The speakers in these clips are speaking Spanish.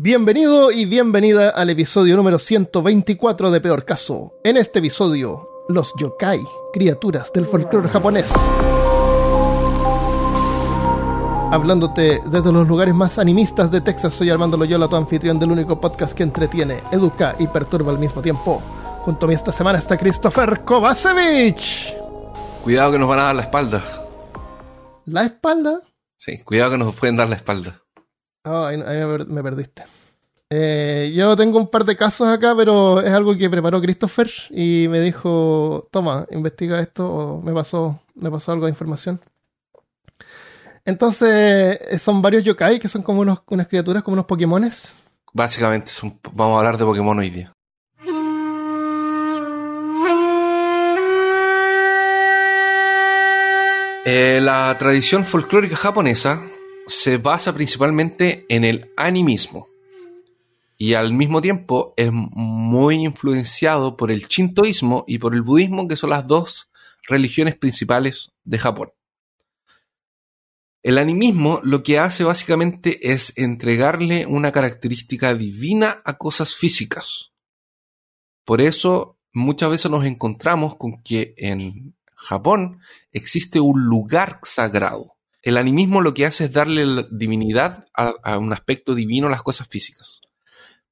Bienvenido y bienvenida al episodio número 124 de Peor Caso. En este episodio, los yokai, criaturas del folclore japonés. Hablándote desde los lugares más animistas de Texas, soy Armando Loyola, tu anfitrión del único podcast que entretiene, educa y perturba al mismo tiempo. Junto a mí esta semana está Christopher Kovacevic. Cuidado que nos van a dar la espalda. ¿La espalda? Sí, cuidado que nos pueden dar la espalda. Oh, ahí, ahí me, per- me perdiste. Eh, yo tengo un par de casos acá, pero es algo que preparó Christopher y me dijo, toma, investiga esto me pasó, me pasó algo de información. Entonces, eh, son varios yokai que son como unos, unas criaturas, como unos Pokémones. Básicamente son- vamos a hablar de Pokémon hoy día. Eh, la tradición folclórica japonesa se basa principalmente en el animismo y al mismo tiempo es muy influenciado por el shintoísmo y por el budismo, que son las dos religiones principales de Japón. El animismo lo que hace básicamente es entregarle una característica divina a cosas físicas. Por eso muchas veces nos encontramos con que en Japón existe un lugar sagrado. El animismo lo que hace es darle la divinidad a, a un aspecto divino a las cosas físicas.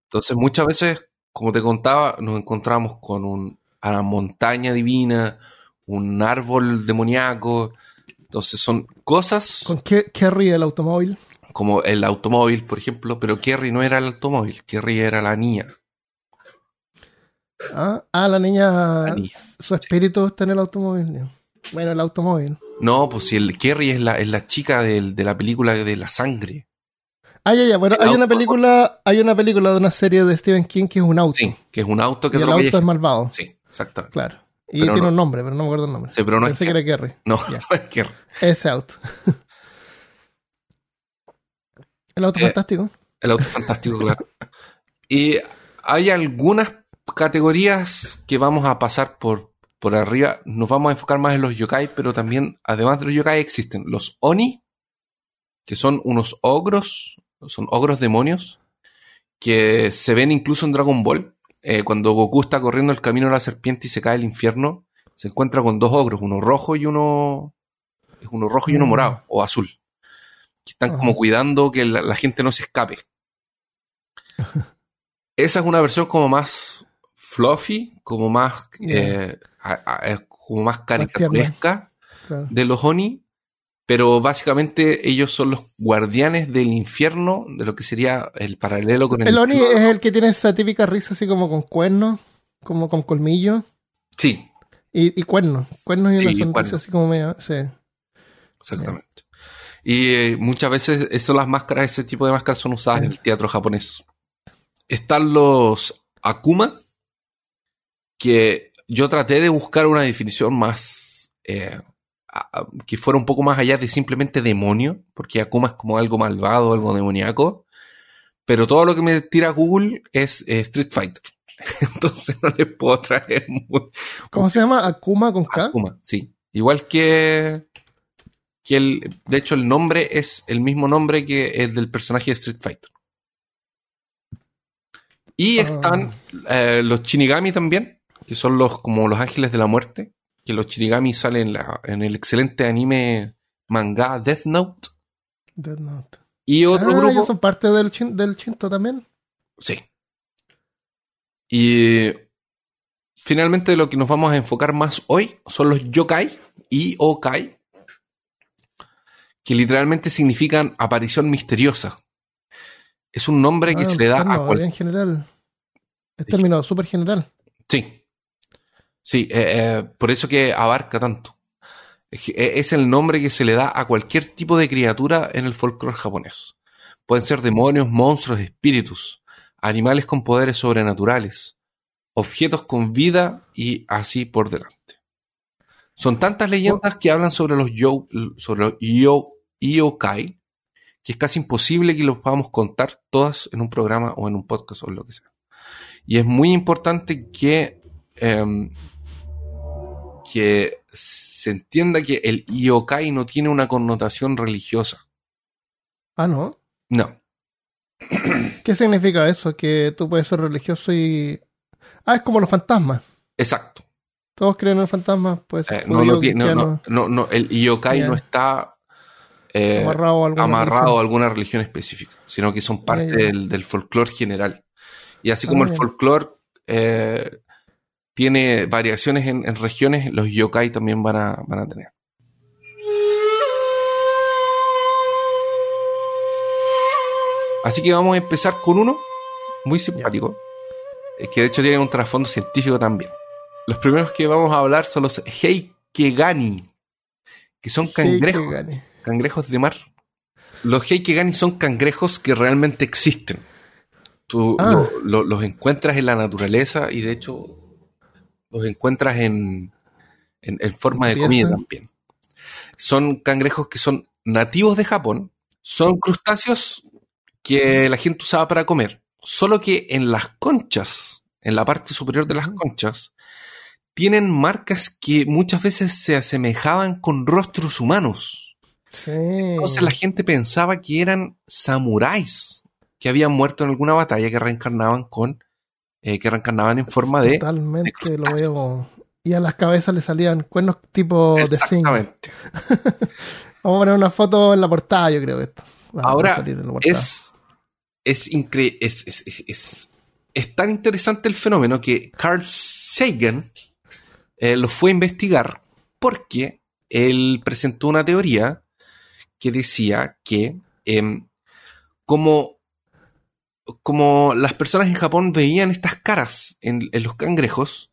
Entonces muchas veces, como te contaba, nos encontramos con un- una montaña divina, un árbol demoníaco. Entonces son cosas Con Ke- Kerry, el automóvil. como el automóvil, por ejemplo, pero Kerry no era el automóvil, Kerry era la niña. Ah, ah, la niña, La niña. su espíritu está en el automóvil. Bueno, el automóvil. No, pues si el Kerry es la, es la chica del- de la película de la sangre. Ah, ya, ya. Bueno, El hay una película, hay una película de una serie de Stephen King que es un auto. Sí, que es un auto que y el auto es malvado. Sí, exactamente. Claro. Y Pero tiene no- un nombre, pero no me acuerdo el nombre. Sí, pero no es Pensé que Kerry. era Kerry. No, no es Kerry. Ese auto. el auto Eh, fantástico. El auto fantástico, claro. Y hay algunas categorías que vamos a pasar por, por arriba. Nos vamos a enfocar más en los yokai, pero también, además de los yokai, existen los oni, que son unos ogros, son ogros demonios, que se ven incluso en Dragon Ball. Eh, cuando Goku está corriendo el camino de la serpiente y se cae al infierno, se encuentra con dos ogros, uno rojo y uno. es uno rojo y uno Mm. morado, o azul. Que están Ajá. como cuidando que la, la gente no se escape. Esa es una versión como más fluffy, como más, a- a- es como más caricaturesca Claro. de los Oni, pero básicamente ellos son los guardianes del infierno, de lo que sería el paralelo con el. El Oni es el que tiene esa típica risa así como con cuernos, como con colmillos Sí, y, y cuernos. Cuernos y Sí, una y sonrisa así como medio. Sí. exactamente. Y eh, muchas veces esas las máscaras, ese tipo de máscaras son usadas en el teatro japonés. Están los Akuma, que yo traté de buscar una definición más eh, a- que fuera un poco más allá de simplemente demonio, porque Akuma es como algo malvado, algo demoníaco, pero todo lo que me tira Google es eh, Street Fighter. Entonces no les puedo traer muy, ¿Cómo se llama? Akuma con K. Akuma, sí. Igual que, que el, de hecho el nombre es el mismo nombre que el del personaje de Street Fighter. Y Ah. están eh, los Shinigami también, que son los como los ángeles de la muerte, que los Shinigami salen en, la- en el excelente anime manga Death Note. Death Note. Y otro ah, grupo. ellos son parte del, chin- del Shinto también. Sí. Y finalmente lo que nos vamos a enfocar más hoy son los yokai y okai, que literalmente significan aparición misteriosa. Es un nombre que Ah, se le da a término, cual... En general. Es término súper general. Sí. Sí, eh, eh, por eso que abarca tanto. Eh, es el nombre que se le da a cualquier tipo de criatura en el folclore japonés. Pueden ser demonios, monstruos, espíritus, animales con poderes sobrenaturales, objetos con vida y así por delante. Son tantas leyendas que hablan sobre los yo, sobre yo, yokai que es casi imposible que los podamos contar todas en un programa o en un podcast o lo que sea. Y es muy importante que, em, que se entienda que el yokai no tiene una connotación religiosa. Ah, no. No. ¿Qué significa eso? Que tú puedes ser religioso y... Ah, es como los fantasmas. Exacto. Todos creen en los fantasmas, pues Eh, no, lo tiene- no, no, no, no, el yokai no está eh, amarrado a alguna amarrado religión. a alguna religión específica, sino que son parte del, del folclore general. Y así como Ah, el ya. folclore eh, tiene variaciones en, en regiones, los yokai también van a, van a tener. Así que vamos a empezar con uno muy simpático, eh, que de hecho tiene un trasfondo científico también. Los primeros que vamos a hablar son los Heikegani, que son cangrejos, Heikegani. cangrejos de mar. Los Heikegani son cangrejos que realmente existen. Tú Ah. lo- lo- los encuentras en la naturaleza y de hecho los encuentras en, en, en forma de comida también. Son cangrejos que son nativos de Japón, son crustáceos que la gente usaba para comer, solo que en las conchas, en la parte superior de las Ujú. conchas, tienen marcas que muchas veces se asemejaban con rostros humanos. Sí. Entonces la gente pensaba que eran samuráis que habían muerto en alguna batalla que reencarnaban con eh, que reencarnaban en forma de Totalmente de lo veo. Y a las cabezas le salían cuernos tipo de zinc. exactamente. Vamos a poner una foto en la portada, yo creo esto. Ahora es es, incre- es, es, es, es- es tan interesante el fenómeno que Carl Sagan eh, lo fue a investigar porque él presentó una teoría que decía que em, como, como las personas en Japón veían estas caras en, en los cangrejos,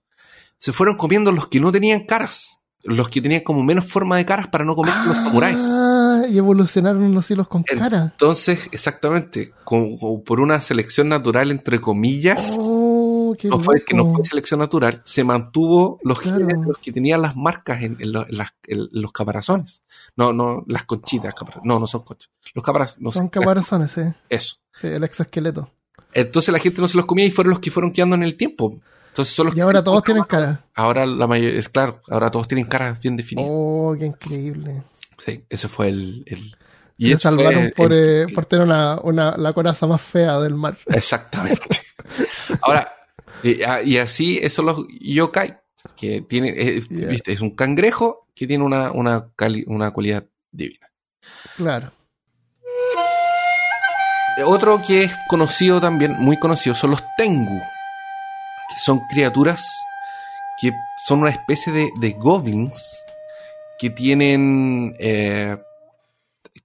se fueron comiendo los que no tenían caras, los que tenían como menos forma de caras para no comer los samuráis. Ah, y evolucionaron los hilos con cara. Entonces, exactamente, como, como por una selección natural, entre comillas, Oh, qué no fue, que no fue selección natural, se mantuvo los Claro. genes de los que tenían las marcas en, en los, en las- en los caparazones. No, no, las conchitas, capara- no, no son conchas. Los caparazones, no Son caparazones, sí. eso. Sí, el exoesqueleto. Entonces la gente no se los comía y fueron los que fueron quedando en el tiempo. Entonces son los Y que ahora todos tienen cara. Ahora la mayoría, es claro, ahora todos tienen caras bien definidas. Oh, qué increíble. Sí, ese fue el... el Se salvaron por, el- eh, por tener una, una, la coraza más fea del mar. Exactamente. Ahora, eh, ah, y así, eso los yokai, que tiene, eh, Yeah. viste, es un cangrejo que tiene una, una, cali- una cualidad divina. Claro. Eh, Otro que es conocido también, muy conocido, son los tengu, que son criaturas que son una especie de, de goblins que tienen, eh,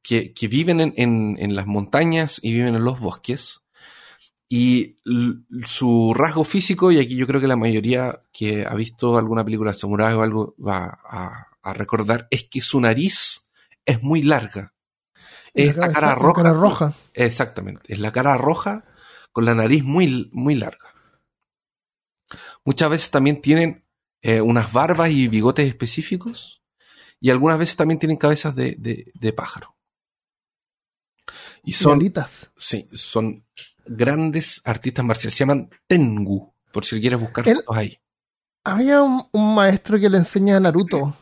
que, que viven en, en- en las montañas y viven en los bosques. Y su rasgo físico, y aquí yo creo que la mayoría que ha visto alguna película de samurái o algo va a, a recordar, es que su nariz es muy larga. Es la cara la roja. cara roja. Exactamente. Es la cara roja con la nariz muy, muy larga. Muchas veces también tienen eh, unas barbas y bigotes específicos. Y algunas veces también tienen cabezas de, de- de pájaro. Y son, Violitas. sí, son grandes artistas marciales. Se llaman Tengu, por si quieres buscar El- fotos ahí. Había un, un maestro que le enseña a Naruto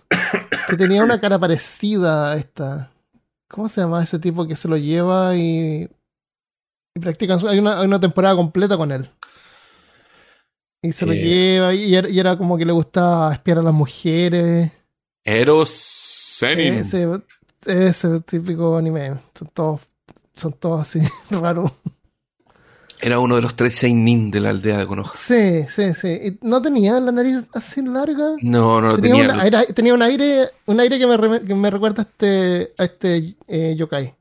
que tenía una cara parecida a esta. ¿Cómo se llama ese tipo que se lo lleva y, y practican? Hay una, hay una temporada completa con él. Y se lo Eh. lleva y era, y era como que le gustaba espiar a las mujeres. Eros Zenin. Ese, ese típico anime. Son todos, son todos así raros. Era uno de los tres Seinin de la aldea de Konoha. Sí, sí, sí. No tenía la nariz así larga. No, no lo Tenía, tenía. un aire, tenía un aire, un aire que me, re- que me recuerda a este, a este eh, yokai.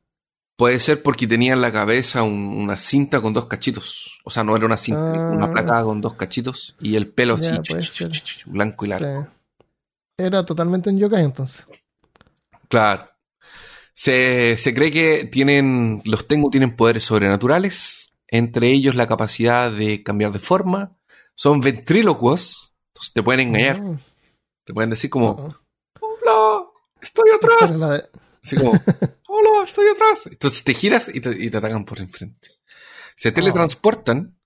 Puede ser porque tenía en la cabeza un- una cinta con dos cachitos. O sea, no era una cinta, Ah. una placa con dos cachitos. Y el pelo así, blanco y largo. Sí. Era totalmente un yokai entonces. Claro. Se, se cree que tienen, los Tengu tienen poderes sobrenaturales. Entre ellos la capacidad de cambiar de forma. Son ventrílocuos. Entonces te pueden engañar. Ah, Te pueden decir como, ah. hola, estoy atrás. Así como, hola, estoy atrás. Entonces te giras y te, y te atacan por enfrente. Se teletransportan,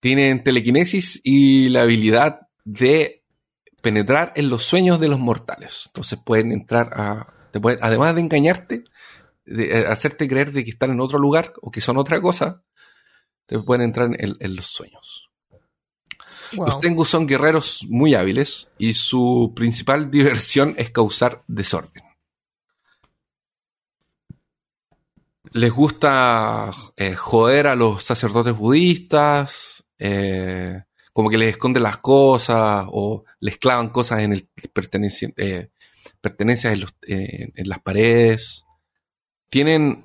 tienen telequinesis y la habilidad de penetrar en los sueños de los mortales. Entonces pueden entrar a, te pueden- además de engañarte, de eh, hacerte creer de que están en otro lugar o que son otra cosa, te pueden entrar en, en los sueños. Wow. Los Tengu son guerreros muy hábiles y su principal diversión es causar desorden. Les gusta eh, joder a los sacerdotes budistas, eh, como que les esconden las cosas o les clavan cosas en el eh, pertenencias en, los- eh, en las paredes. Tienen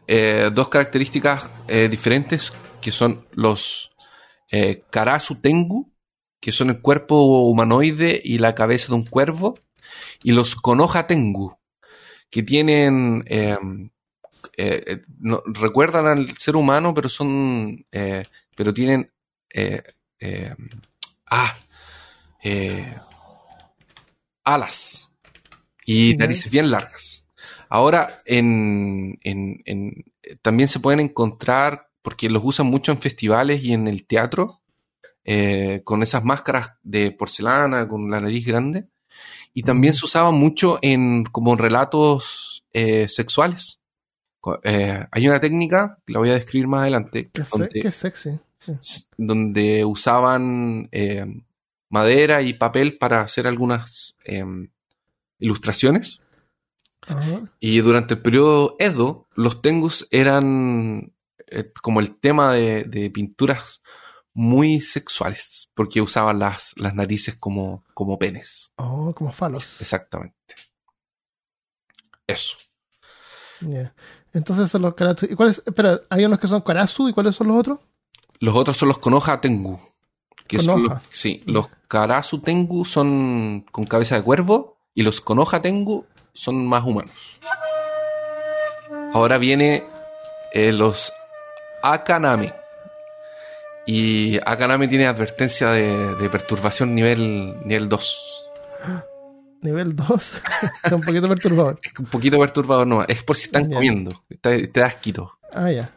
dos características diferentes que son los eh, Karasu Tengu, que son el cuerpo humanoide y la cabeza de un cuervo, y los Konoha Tengu, que tienen, eh, eh, eh, no- recuerdan al ser humano, pero son, eh, pero tienen, eh, ah, alas y narices bien largas. Ahora, en, en- en- también se pueden encontrar, porque los usan mucho en festivales y en el teatro, eh, con esas máscaras de porcelana, con la nariz grande. Y también Ujú. se usaba mucho en como en relatos eh, sexuales. Eh, hay una técnica, la voy a describir más adelante, Qué, se- donde, qué sexy. donde usaban madera y papel para hacer algunas em, ilustraciones. Ajá. Y durante el periodo Edo, los tengus eran eh, como el tema de, de pinturas muy sexuales, porque usaban las, las narices como, como penes. Oh, como falos. Exactamente. Eso. Entonces son los Karasu. ¿Y cuáles? Espera, hay unos que son Karasu y cuáles son los otros? Los otros son los Konoha Tengu. Que son los, sí, los Karasu Tengu son con cabeza de cuervo y los Konoha Tengu son más humanos. Ahora viene eh, los Akaname. Y Akaname tiene advertencia de, de perturbación nivel, nivel 2. Nivel 2. Está un poquito perturbador. Es un poquito perturbador nomás. Es por si están comiendo. Te, te das quito. Ah, ya.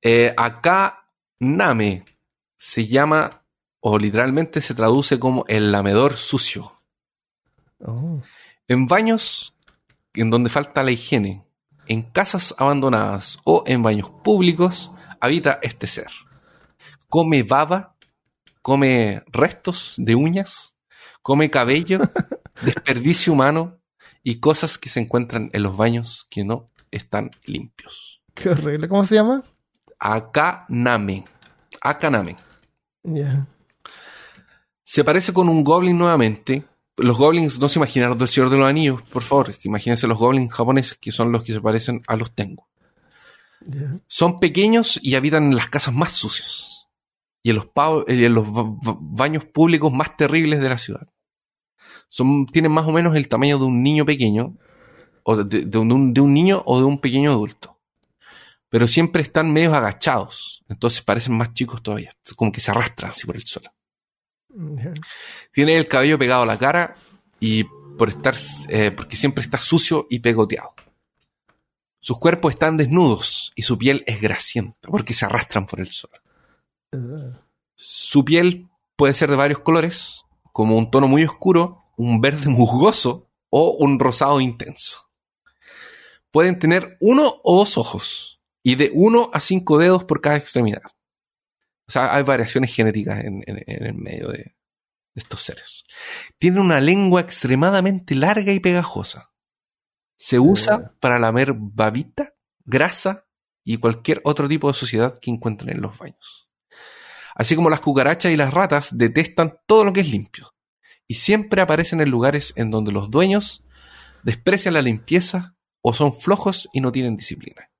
Eh, acá Name se llama, o literalmente se traduce como el lamedor sucio. Oh. En baños en donde falta la higiene, en casas abandonadas o en baños públicos, habita este ser. Come baba, come restos de uñas, come cabello, desperdicio humano y cosas que se encuentran en los baños que no están limpios. Qué horrible. ¿Cómo se llama? Akaname. Akaname. Ya. Se parece con un goblin nuevamente. Los goblins no se imaginaron del Señor de los Anillos, por favor. es que Imagínense los goblins japoneses, que son los que se parecen a los Tengu. Son pequeños y habitan en las casas más sucias. Y en los, y en los ba- ba- baños públicos más terribles de la ciudad. Son, tienen más o menos el tamaño de un niño pequeño. O de, de un, de un niño o de un pequeño adulto. Pero siempre están medio agachados. Entonces parecen más chicos todavía. Como que se arrastran así por el suelo. Tiene el cabello pegado a la cara y por estar, eh, porque siempre está sucio y pegoteado. Sus cuerpos están desnudos y su piel es grasienta porque se arrastran por el sol. Su piel puede ser de varios colores, como un tono muy oscuro, un verde musgoso o un rosado intenso. Pueden tener uno o dos ojos y de uno a cinco dedos por cada extremidad. O sea, hay variaciones genéticas en, en- en el medio de, de estos seres. Tienen una lengua extremadamente larga y pegajosa. Se usa Ah. para lamer babita, grasa y cualquier otro tipo de suciedad que encuentren en los baños. Así como las cucarachas y las ratas detestan todo lo que es limpio. Y siempre aparecen en lugares en donde los dueños desprecian la limpieza o son flojos y no tienen disciplina.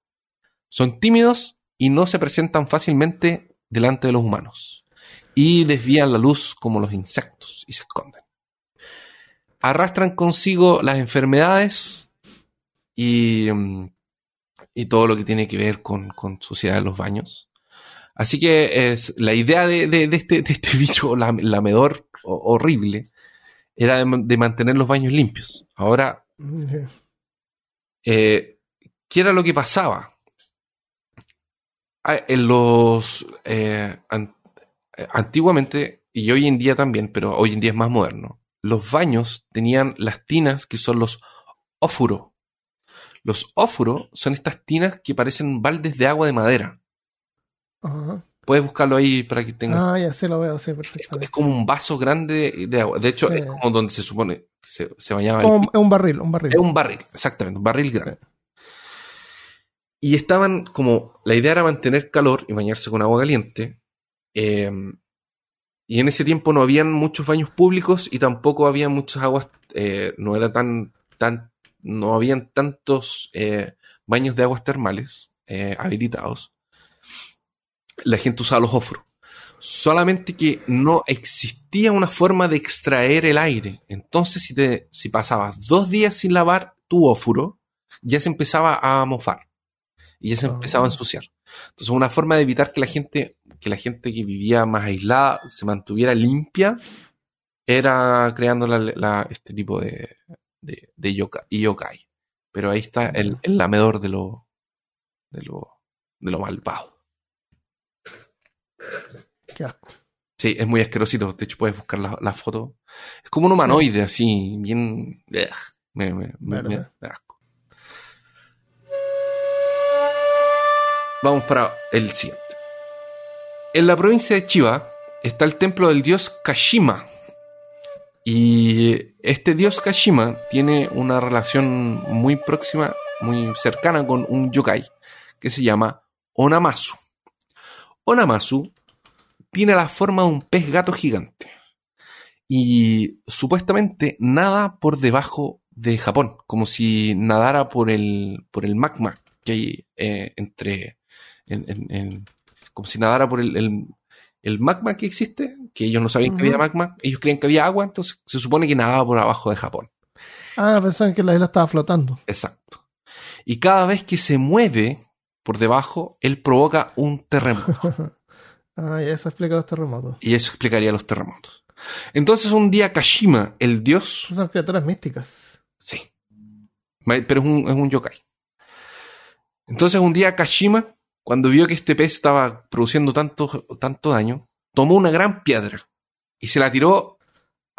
Son tímidos y no se presentan fácilmente delante de los humanos. Y desvían la luz como los insectos y se esconden. Arrastran consigo las enfermedades y, mm, y todo lo que tiene que ver con, con suciedad en los baños. Así que es, la idea de, de- de este, de este bicho lam- lamedor ho- horrible era de, man- de mantener los baños limpios. Ahora, eh, ¿qué era lo que pasaba? Ah, En los eh, an- eh, antiguamente y hoy en día también, pero hoy en día es más moderno. Los baños tenían las tinas que son los ófuro. Los ófuros son estas tinas que parecen baldes de agua de madera. Ajá. Puedes buscarlo ahí para que tengas. Ah, ya sé, lo veo, sí, es, perfectamente. es como un vaso grande de, agua. De hecho, Sí. es como donde se supone que se, se bañaba el Como un barril, un barril. Es un barril, exactamente, un barril grande. Y estaban como, la idea era mantener calor y bañarse con agua caliente. eh, y en ese tiempo no habían muchos baños públicos y tampoco había muchas aguas, eh, no era tan, tan, no habían tantos eh, baños de aguas termales eh, habilitados. La gente usaba los óforos. Solamente que no existía una forma de extraer el aire. Entonces, si, te, si pasabas dos días sin lavar tu ófuro, ya se empezaba a mofar. Y ya se Ah. empezaba a ensuciar. Entonces, una forma de evitar que la gente, que la gente que vivía más aislada se mantuviera limpia, era creando la- la- este tipo de, de, de yoka- yokai. Pero ahí está el, el lamedor de lo, de lo, de lo malvado. Qué asco. Sí, es muy asquerosito. De hecho, puedes buscar la, la foto. Es como un humanoide, así, bien. Me, me, me- me Verdad. da asco. Vamos para el siguiente. En la provincia de Chiba está el templo del dios Kashima. Y este dios Kashima tiene una relación muy próxima, muy cercana con un yokai que se llama Onamasu. Onamasu tiene la forma de un pez gato gigante. Y supuestamente nada por debajo de Japón, como si nadara por el, por el magma que hay eh, entre. En- en- en- como si nadara por el, el- el magma que existe, que ellos no sabían que había magma, ellos creían que había agua, entonces se supone que nadaba por abajo de Japón. Ah, pensaban que la isla estaba flotando. Exacto. Y cada vez que se mueve por debajo, él provoca un terremoto. Ah, ya eso explica los terremotos. Y eso explicaría los terremotos. Entonces un día Kashima, el dios, Son criaturas místicas. sí, pero es un, es un yokai. Entonces un día Kashima, cuando vio que este pez estaba produciendo tanto, tanto daño, tomó una gran piedra y se la tiró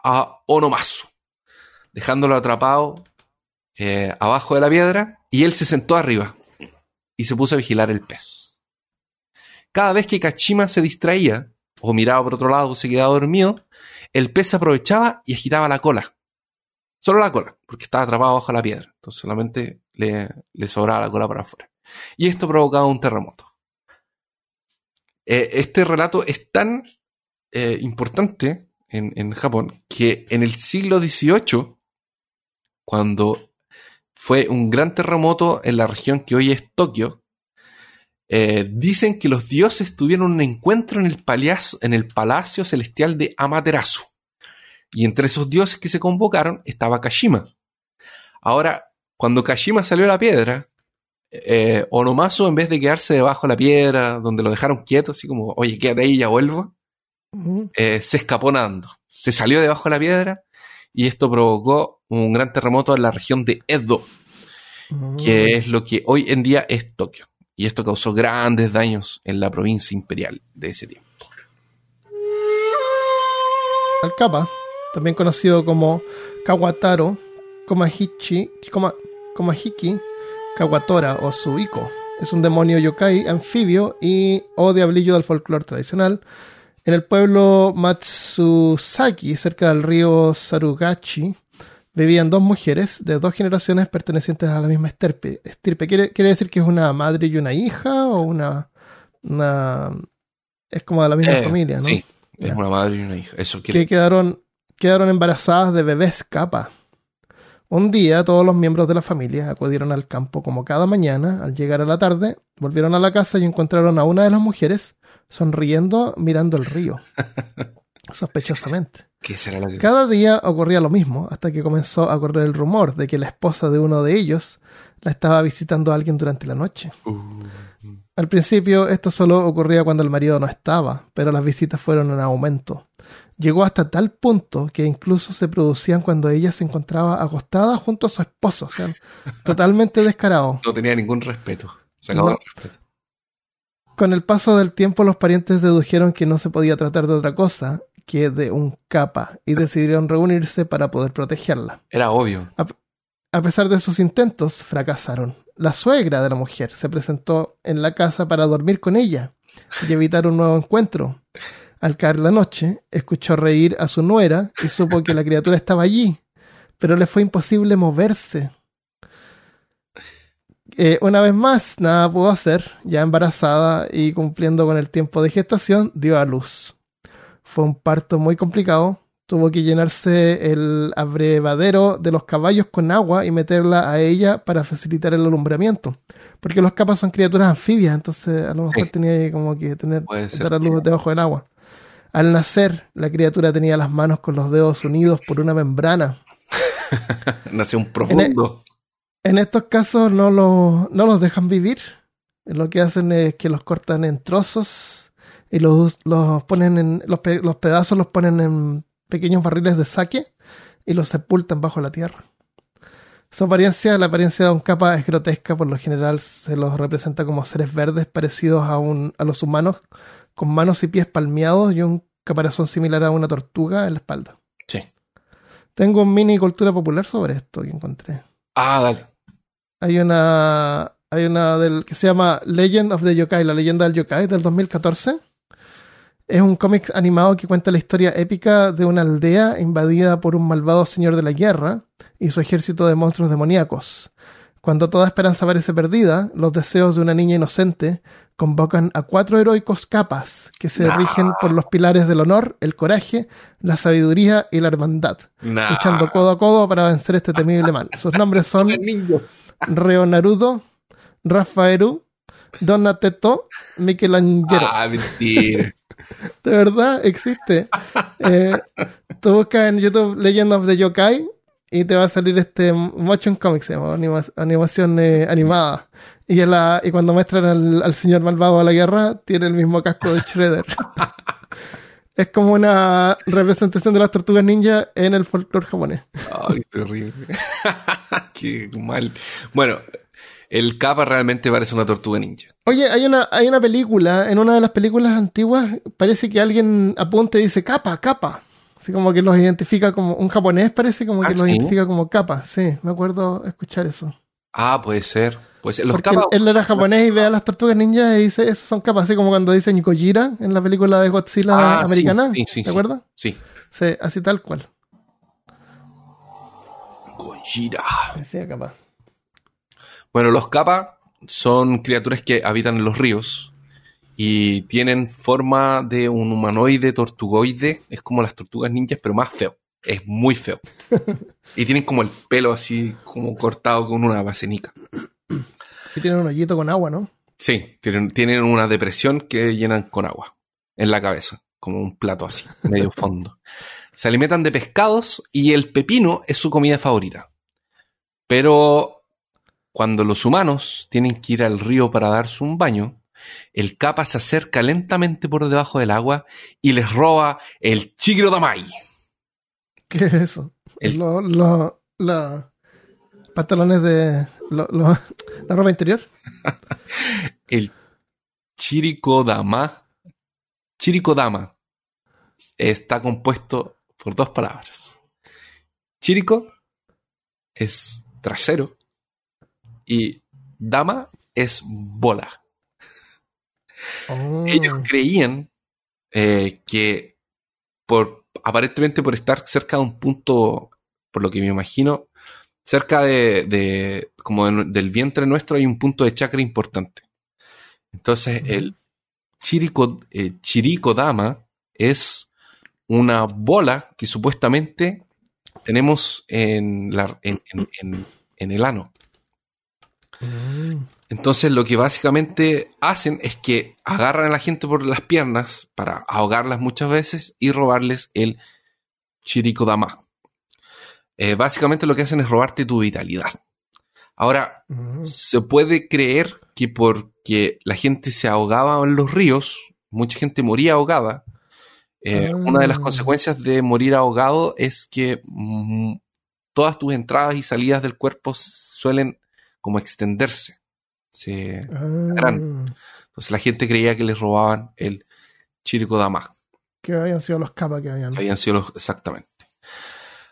a Onomasu, dejándolo atrapado eh, abajo de la piedra y él se sentó arriba y se puso a vigilar el pez. Cada vez que Kashima se distraía o miraba por otro lado o se quedaba dormido, el pez aprovechaba y agitaba la cola. Solo la cola, porque estaba atrapado bajo la piedra. Entonces solamente le, le sobraba la cola para afuera. Y esto provocaba un terremoto. Eh, este relato es tan eh, importante en, Japón que en el siglo XVIII, cuando fue un gran terremoto en la región que hoy es Tokio, eh, dicen que los dioses tuvieron un encuentro en el, palacio, en el palacio celestial de Amaterasu. Y entre esos dioses que se convocaron estaba Kashima. Ahora, cuando Kashima salió a la piedra, eh, Onomasu, en vez de quedarse debajo de la piedra, donde lo dejaron quieto, así como, oye, quédate ahí, ya vuelvo, eh, se escapó nadando. Se salió debajo de la piedra y esto provocó un gran terremoto en la región de Edo, que es lo que hoy en día es Tokio. Y esto causó grandes daños en la provincia imperial de ese tiempo. Al Kappa, también conocido como Kawataro, Komahichi, Koma- Komahiki, Kawatora o Suiko. Es un demonio yokai anfibio y o diablillo del folclore tradicional. En el pueblo Matsusaki, cerca del río Sarugachi, vivían dos mujeres de dos generaciones pertenecientes a la misma estirpe. estirpe. ¿Quiere, quiere decir que es una madre y una hija o una... una es como de la misma Eh, familia, ¿no? Sí, es Ya. una madre y una hija. Eso quiere que quedaron, quedaron embarazadas de bebés capa. Un día todos los miembros de la familia acudieron al campo como cada mañana. Al llegar a la tarde, volvieron a la casa y encontraron a una de las mujeres sonriendo mirando el río. Sospechosamente. ¿Qué será lo que.? Cada día ocurría lo mismo, hasta que comenzó a correr el rumor de que la esposa de uno de ellos la estaba visitando a alguien durante la noche. Uh, Al principio esto solo ocurría cuando el marido no estaba, pero las visitas fueron en aumento. Llegó hasta tal punto que incluso se producían cuando ella se encontraba acostada junto a su esposo, o sea, totalmente descarado. no tenía ningún respeto. Se acabó No. el respeto. Con el paso del tiempo los parientes dedujeron que no se podía tratar de otra cosa que de un capa y decidieron reunirse para poder protegerla. Era obvio. a pesar de sus intentos, fracasaron. La suegra de la mujer se presentó en la casa para dormir con ella y evitar un nuevo encuentro. Al caer la noche, escuchó reír a su nuera y supo que la criatura estaba allí, pero le fue imposible moverse. Eh, una vez más, nada pudo hacer, ya embarazada y cumpliendo con el tiempo de gestación, dio a luz. Fue un parto muy complicado, tuvo que llenarse el abrevadero de los caballos con agua y meterla a ella para facilitar el alumbramiento. Porque los capas son criaturas anfibias, entonces a lo mejor Sí. tenía como que tener dar a luz debajo del agua. Al nacer, la criatura tenía las manos con los dedos unidos por una membrana. Nació un profundo. En estos casos no, lo- no los dejan vivir. Lo que hacen es que los cortan en trozos y los, los ponen en. Los, pe- los pedazos los ponen en pequeños barriles de saque y los sepultan bajo la tierra. Su apariencia, la apariencia de un capa es grotesca, por lo general se los representa como seres verdes parecidos a, un, a los humanos, con manos y pies palmeados y un caparazón similar a una tortuga en la espalda. Sí. Tengo un mini cultura popular sobre esto que encontré. Ah, dale. Hay una. Hay una del que se llama Legend of the Yokai, la leyenda del yokai del 2014. Es un cómic animado que cuenta la historia épica de una aldea invadida por un malvado señor de la guerra y su ejército de monstruos demoníacos. Cuando toda esperanza parece perdida, los deseos de una niña inocente convocan a cuatro heroicos capas que se Nah. rigen por los pilares del honor, el coraje, la sabiduría y la hermandad, Nah. luchando codo a codo para vencer este temible mal. Sus nombres son. Reo Naruto, Rafaelu, Donateto, Michelangelo. Ah, mentira. De verdad, existe. Eh, tú buscas en YouTube Legend of the Yokai y te va a salir este Motion Comics, animación eh, animada. Y, en la- y cuando muestran al, al señor malvado a la guerra, tiene el mismo casco de Shredder. es como una representación de las tortugas ninja en el folclore japonés. Ay, terrible. Qué mal. Bueno, el capa realmente parece una tortuga ninja. Oye, hay una, hay una película, en una de las películas antiguas, parece que alguien apunta y dice capa, capa. Así como que los identifica como, un japonés parece como Ah, que los ¿sí? identifica como capa. Sí, me acuerdo escuchar eso. Ah, puede ser. Puede ser. Los Porque capas. él, era japonés y ve a las tortugas ninjas y dice, esas son capas, así como cuando dicen Gojira en la película de Godzilla Ah, americana. sí, sí, ¿Te sí. acuerdas? Sí. Sí, así tal cual. Gojira. Decía capa. Bueno, los kappa son criaturas que habitan en los ríos y tienen forma de un humanoide tortugoide. Es como las tortugas ninjas, pero más feo. Es muy feo. y tienen como el pelo así, como cortado con una basenica. Y tiene un hoyito con agua, ¿no? Sí, tienen, tienen una depresión que llenan con agua en la cabeza, como un plato así, medio fondo. Se alimentan de pescados y el pepino es su comida favorita. Pero cuando los humanos tienen que ir al río para darse un baño, el capa se acerca lentamente por debajo del agua y les roba el chigro damai. ¿Qué es eso? El- Lo- lo- la- pantalones de... lo- la ropa interior. El chirikodama. Chirikodama está compuesto por dos palabras. Chirico es trasero y dama es bola. Oh. Ellos creían eh, que por aparentemente por estar cerca de un punto, por lo que me imagino, cerca de, de- como de- del vientre nuestro hay un punto de chakra importante. Entonces el chirico, eh, chirikodama es una bola que supuestamente tenemos en, la, en, en- en- en el ano. Mm. Entonces lo que básicamente hacen es que agarran a la gente por las piernas para ahogarlas muchas veces y robarles el chirikodama. Eh, básicamente lo que hacen es robarte tu vitalidad. Ahora, Mm. se puede creer que porque la gente se ahogaba en los ríos, mucha gente moría ahogada. Eh. Una de las consecuencias de morir ahogado es que mm, todas tus entradas y salidas del cuerpo suelen como extenderse. Se- Ah. Entonces la gente creía que les robaban el chirikodama. que habían sido los capas que habían. habían sido los exactamente.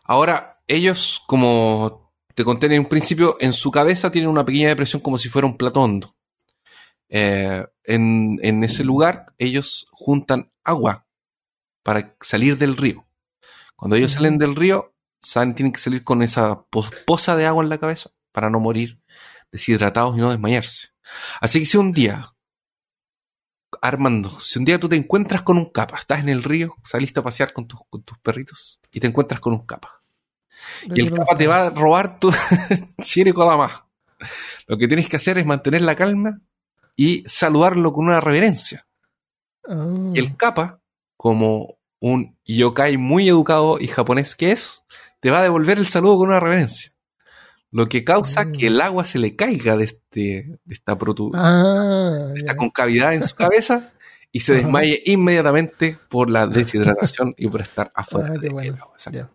Ahora, ellos como te conté en un principio, en su cabeza tiene una pequeña depresión como si fuera un plato hondo. Eh, en, en ese lugar ellos juntan agua para salir del río. Cuando ellos salen del río, tienen que salir con esa po- poza de agua en la cabeza para no morir deshidratados y no desmayarse. Así que si un día, Armando, si un día tú te encuentras con un capa, estás en el río, saliste a pasear con tus, con tus perritos y te encuentras con un capa. Y el capa te va a robar tu Chire Kodama. Lo que tienes que hacer es mantener la calma y saludarlo con una reverencia. Ah, Y el capa, como un yokai muy educado y japonés que es, te va a devolver el saludo con una reverencia. Lo que causa Mm. que el agua se le caiga de, este, de esta, protu- Ah, de esta concavidad en su cabeza y se desmaye inmediatamente por la deshidratación y por estar afuera Ah, qué del bueno. agua. Exacto. Ya.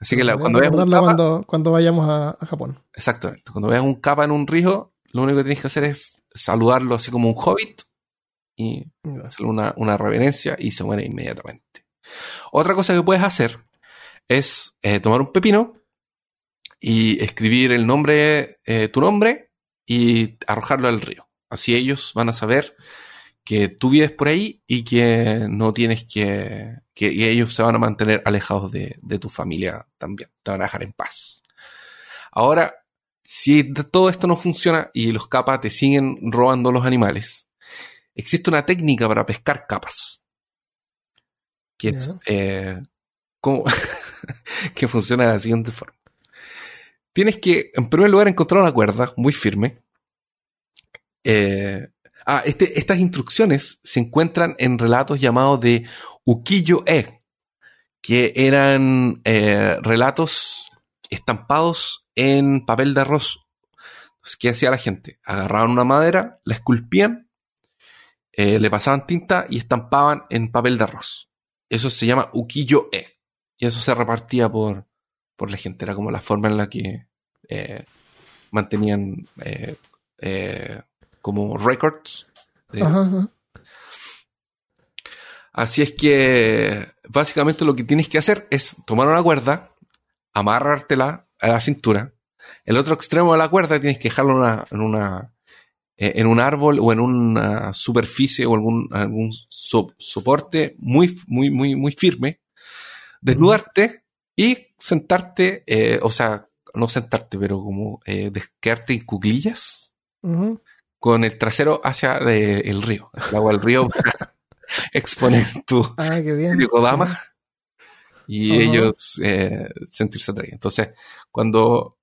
Así que la- cuando veas un recordarlo capa, cuando, cuando vayamos a, a Japón. exactamente, cuando veas un capa en un río, lo único que tienes que hacer es saludarlo así como un hobbit y Ya. hacerle una, una reverencia y se muere inmediatamente. Otra cosa que puedes hacer es eh, tomar un pepino y escribir el nombre, eh, tu nombre y arrojarlo al río. Así ellos van a saber que tú vives por ahí y que no tienes que, que y ellos se van a mantener alejados de, de tu familia también. Te van a dejar en paz. Ahora, si todo esto no funciona y los capas te siguen robando los animales, existe una técnica para pescar capas. Que es, eh, ¿cómo? que funciona de la siguiente forma. Tienes que, en primer lugar, encontrar una cuerda muy firme. Eh, ah, este, estas instrucciones se encuentran en relatos llamados de ukiyo-e, que eran eh, relatos estampados en papel de arroz. ¿Qué hacía la gente? Agarraban una madera, la esculpían, eh, le pasaban tinta y estampaban en papel de arroz. Eso se llama ukiyo-e. Y eso se repartía por, por la gente. Era como la forma en la que eh, mantenían eh, eh, como records. Ajá, ajá. Así es que básicamente lo que tienes que hacer es tomar una cuerda, amarrártela a la cintura. El otro extremo de la cuerda tienes que dejarlo en una, en, una, en un árbol o en una superficie o algún, algún so- soporte muy, muy, muy, muy firme. Desnudarte y sentarte, eh, o sea, no sentarte, pero como eh, quedarte en cuclillas Ujú. con el trasero hacia eh, el río, hacia el agua del río para exponer tu, Ah, qué bien. Kodama y Ajá. ellos eh, sentirse atraídos. Entonces, cuando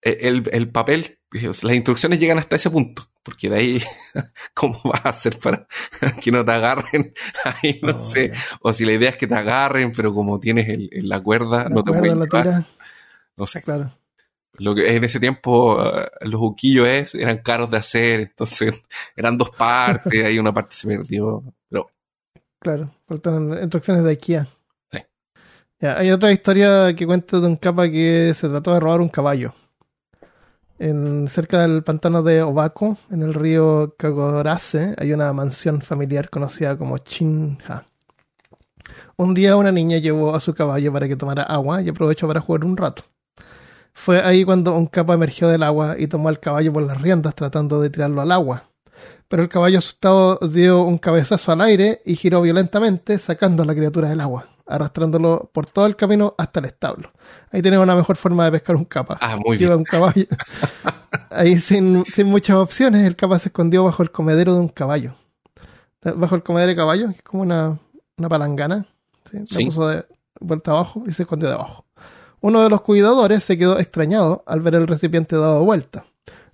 eh, el, el papel, las instrucciones llegan hasta ese punto, porque de ahí, ¿cómo vas a hacer para que no te agarren? Ahí no Oh, sé. O si la idea es que te agarren, pero como tienes el- el- la cuerda, La no te cuerda, pueden la tira, No sé. claro. Lo que en ese tiempo eh, los buquillos es, eran caros de hacer, entonces eran dos partes, ahí una parte se perdió. Pero Claro, faltan instrucciones de IKEA. Sí. Ya, hay otra historia que cuenta de un capa que se trató de robar un caballo. En, cerca del pantano de Obako, en el río Kagorase, hay una mansión familiar conocida como Chinha. Un día una niña llevó a su caballo para que tomara agua y aprovechó para jugar un rato. Fue ahí cuando un capa emergió del agua y tomó al caballo por las riendas tratando de tirarlo al agua pero el caballo asustado dio un cabezazo al aire y giró violentamente, sacando a la criatura del agua, arrastrándolo por todo el camino hasta el establo. Ahí tenemos una mejor forma de pescar un capa. Ah, muy Lleva bien. un caballo. Ahí sin, sin muchas opciones, el capa se escondió bajo el comedero de un caballo. Bajo el comedero de caballo, que es como una, una palangana. ¿sí? La Sí. puso de vuelta abajo y se escondió debajo. Uno de los cuidadores se quedó extrañado al ver el recipiente dado vuelta.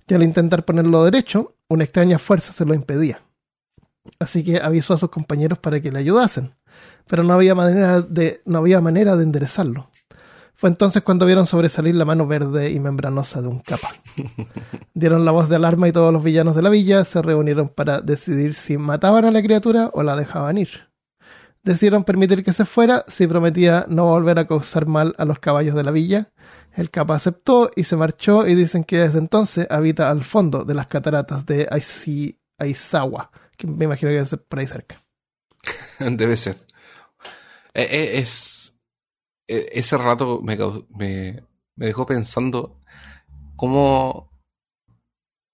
Y al intentar ponerlo derecho, una extraña fuerza se lo impedía. Así que avisó a sus compañeros para que le ayudasen, pero no había manera de, no había manera de enderezarlo. Fue entonces cuando vieron sobresalir la mano verde y membranosa de un capa. Dieron la voz de alarma y todos los villanos de la villa se reunieron para decidir si mataban a la criatura o la dejaban ir. Decidieron permitir que se fuera si prometía no volver a causar mal a los caballos de la villa. El capa aceptó y se marchó y dicen que desde entonces habita al fondo de las cataratas de Aizawa, que me imagino que debe ser por ahí cerca. Debe ser. Eh, eh, es, eh, ese relato me, me, me dejó pensando cómo,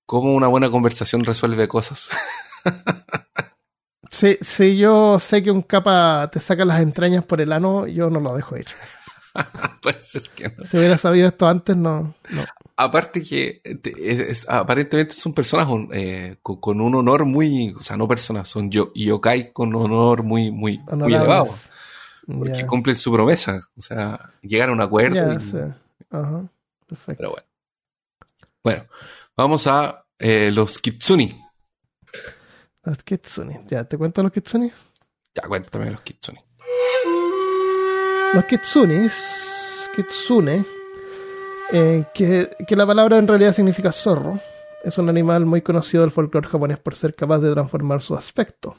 cómo una buena conversación resuelve cosas. Si, si yo sé que un capa te saca las entrañas por el ano, yo no lo dejo ir. Puede ser que no. Si hubiera sabido esto antes, no. no. Aparte que es- es- aparentemente son personas eh, con, con un honor muy, o sea, no personas, son yo, yokai con honor muy, muy, muy elevado. Porque Ya, cumplen su promesa, o sea, llegar a un acuerdo. y- sí. Ajá. Perfecto. Pero bueno. Bueno, vamos a eh, los kitsuni. Los kitsune. Ya, ¿te cuento los kitsune? Ya, cuéntame los kitsuni. Los kitsunis, kitsune, eh, que, que la palabra en realidad significa zorro, es un animal muy conocido del folclore japonés por ser capaz de transformar su aspecto.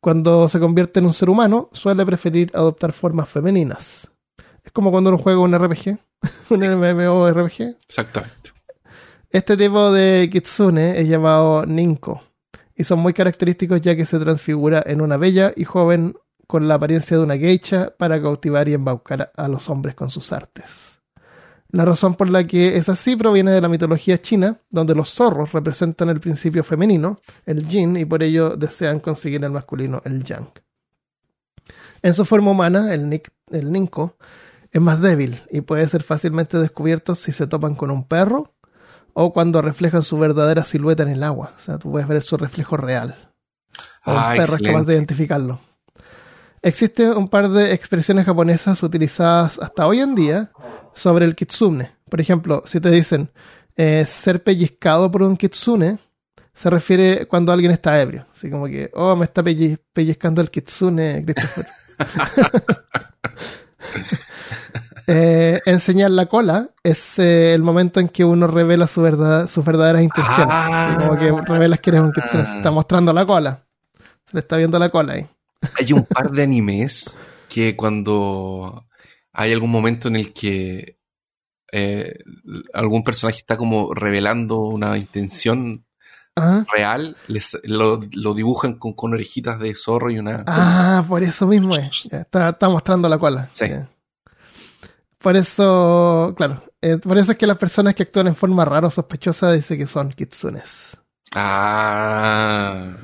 Cuando se convierte en un ser humano, suele preferir adoptar formas femeninas. Es como cuando uno juega un RPG, un MMORPG. Exactamente. Este tipo de kitsune es llamado ninko y son muy característicos ya que se transfigura en una bella y joven con la apariencia de una geisha para cautivar y embaucar a los hombres con sus artes. La razón por la que es así proviene de la mitología china, donde los zorros representan el principio femenino, el yin, y por ello desean conseguir el masculino, el yang. En su forma humana, el, nik- el ninko es más débil y puede ser fácilmente descubierto si se topan con un perro o cuando reflejan su verdadera silueta en el agua. O sea, tú puedes ver su reflejo real. O un Ah, es capaz de identificarlo. Existen un par de expresiones japonesas utilizadas hasta hoy en día sobre el kitsune. Por ejemplo, si te dicen eh, ser pellizcado por un kitsune, se refiere cuando alguien está ebrio. Así como que, oh, me está pelli- pellizcando el kitsune, Christopher. Eh, enseñar la cola es eh, el momento en que uno revela su verdad, sus verdaderas intenciones. Ah. Así como que revelas que eres un kitsune. Se está mostrando la cola. Se le está viendo la cola ahí. Hay un par de animes que cuando hay algún momento en el que eh, algún personaje está como revelando una intención Ajá. real, les, lo, lo dibujan con, con orejitas de zorro y una... Ah, por eso mismo es. Está, está mostrando la cola. Sí. Por eso, claro. eh, por eso es que las personas que actúan en forma rara o sospechosa dicen que son kitsunes. Ah,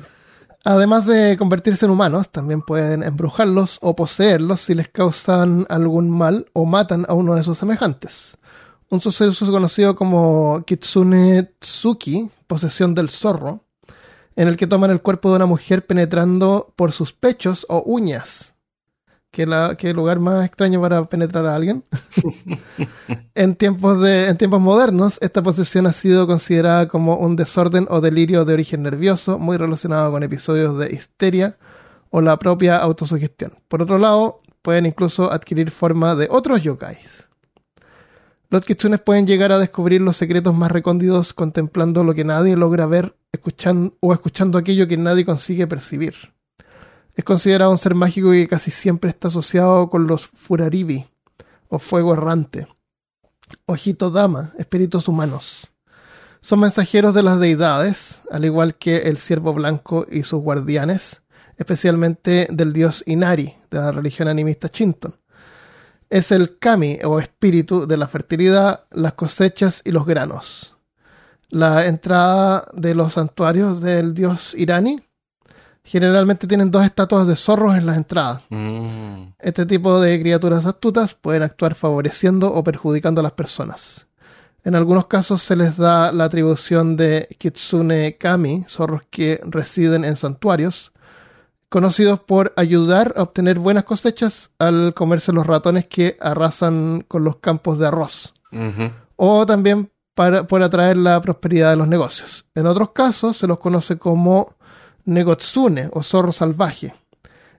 Además de convertirse en humanos, también pueden embrujarlos o poseerlos si les causan algún mal o matan a uno de sus semejantes. Un suceso conocido como Kitsune Tsuki, posesión del zorro, en el que toman el cuerpo de una mujer penetrando por sus pechos o uñas. ¿Qué, la, qué lugar más extraño para penetrar a alguien? en, tiempos de, en tiempos modernos, esta posesión ha sido considerada como un desorden o delirio de origen nervioso, muy relacionado con episodios de histeria o la propia autosugestión. Por otro lado, pueden incluso adquirir forma de otros yokais. Los kitsunes pueden llegar a descubrir los secretos más recónditos contemplando lo que nadie logra ver escuchando, o escuchando aquello que nadie consigue percibir. Es considerado un ser mágico que casi siempre está asociado con los Furaribi, o fuego errante, Ojito Dama, espíritus humanos. Son mensajeros de las deidades, al igual que el ciervo blanco y sus guardianes, especialmente del dios Inari, de la religión animista Shinton. Es el kami o espíritu de la fertilidad, las cosechas y los granos. La entrada de los santuarios del dios Irani generalmente tienen dos estatuas de zorros en las entradas. mm, Este tipo de criaturas astutas pueden actuar favoreciendo o perjudicando a las personas. En algunos casos se les da la atribución de Kitsune Kami, zorros que residen en santuarios, conocidos por ayudar a obtener buenas cosechas al comerse los ratones que arrasan con los campos de arroz, o también para, por atraer la prosperidad de los negocios. En otros casos se los conoce como Negotsune o zorro salvaje.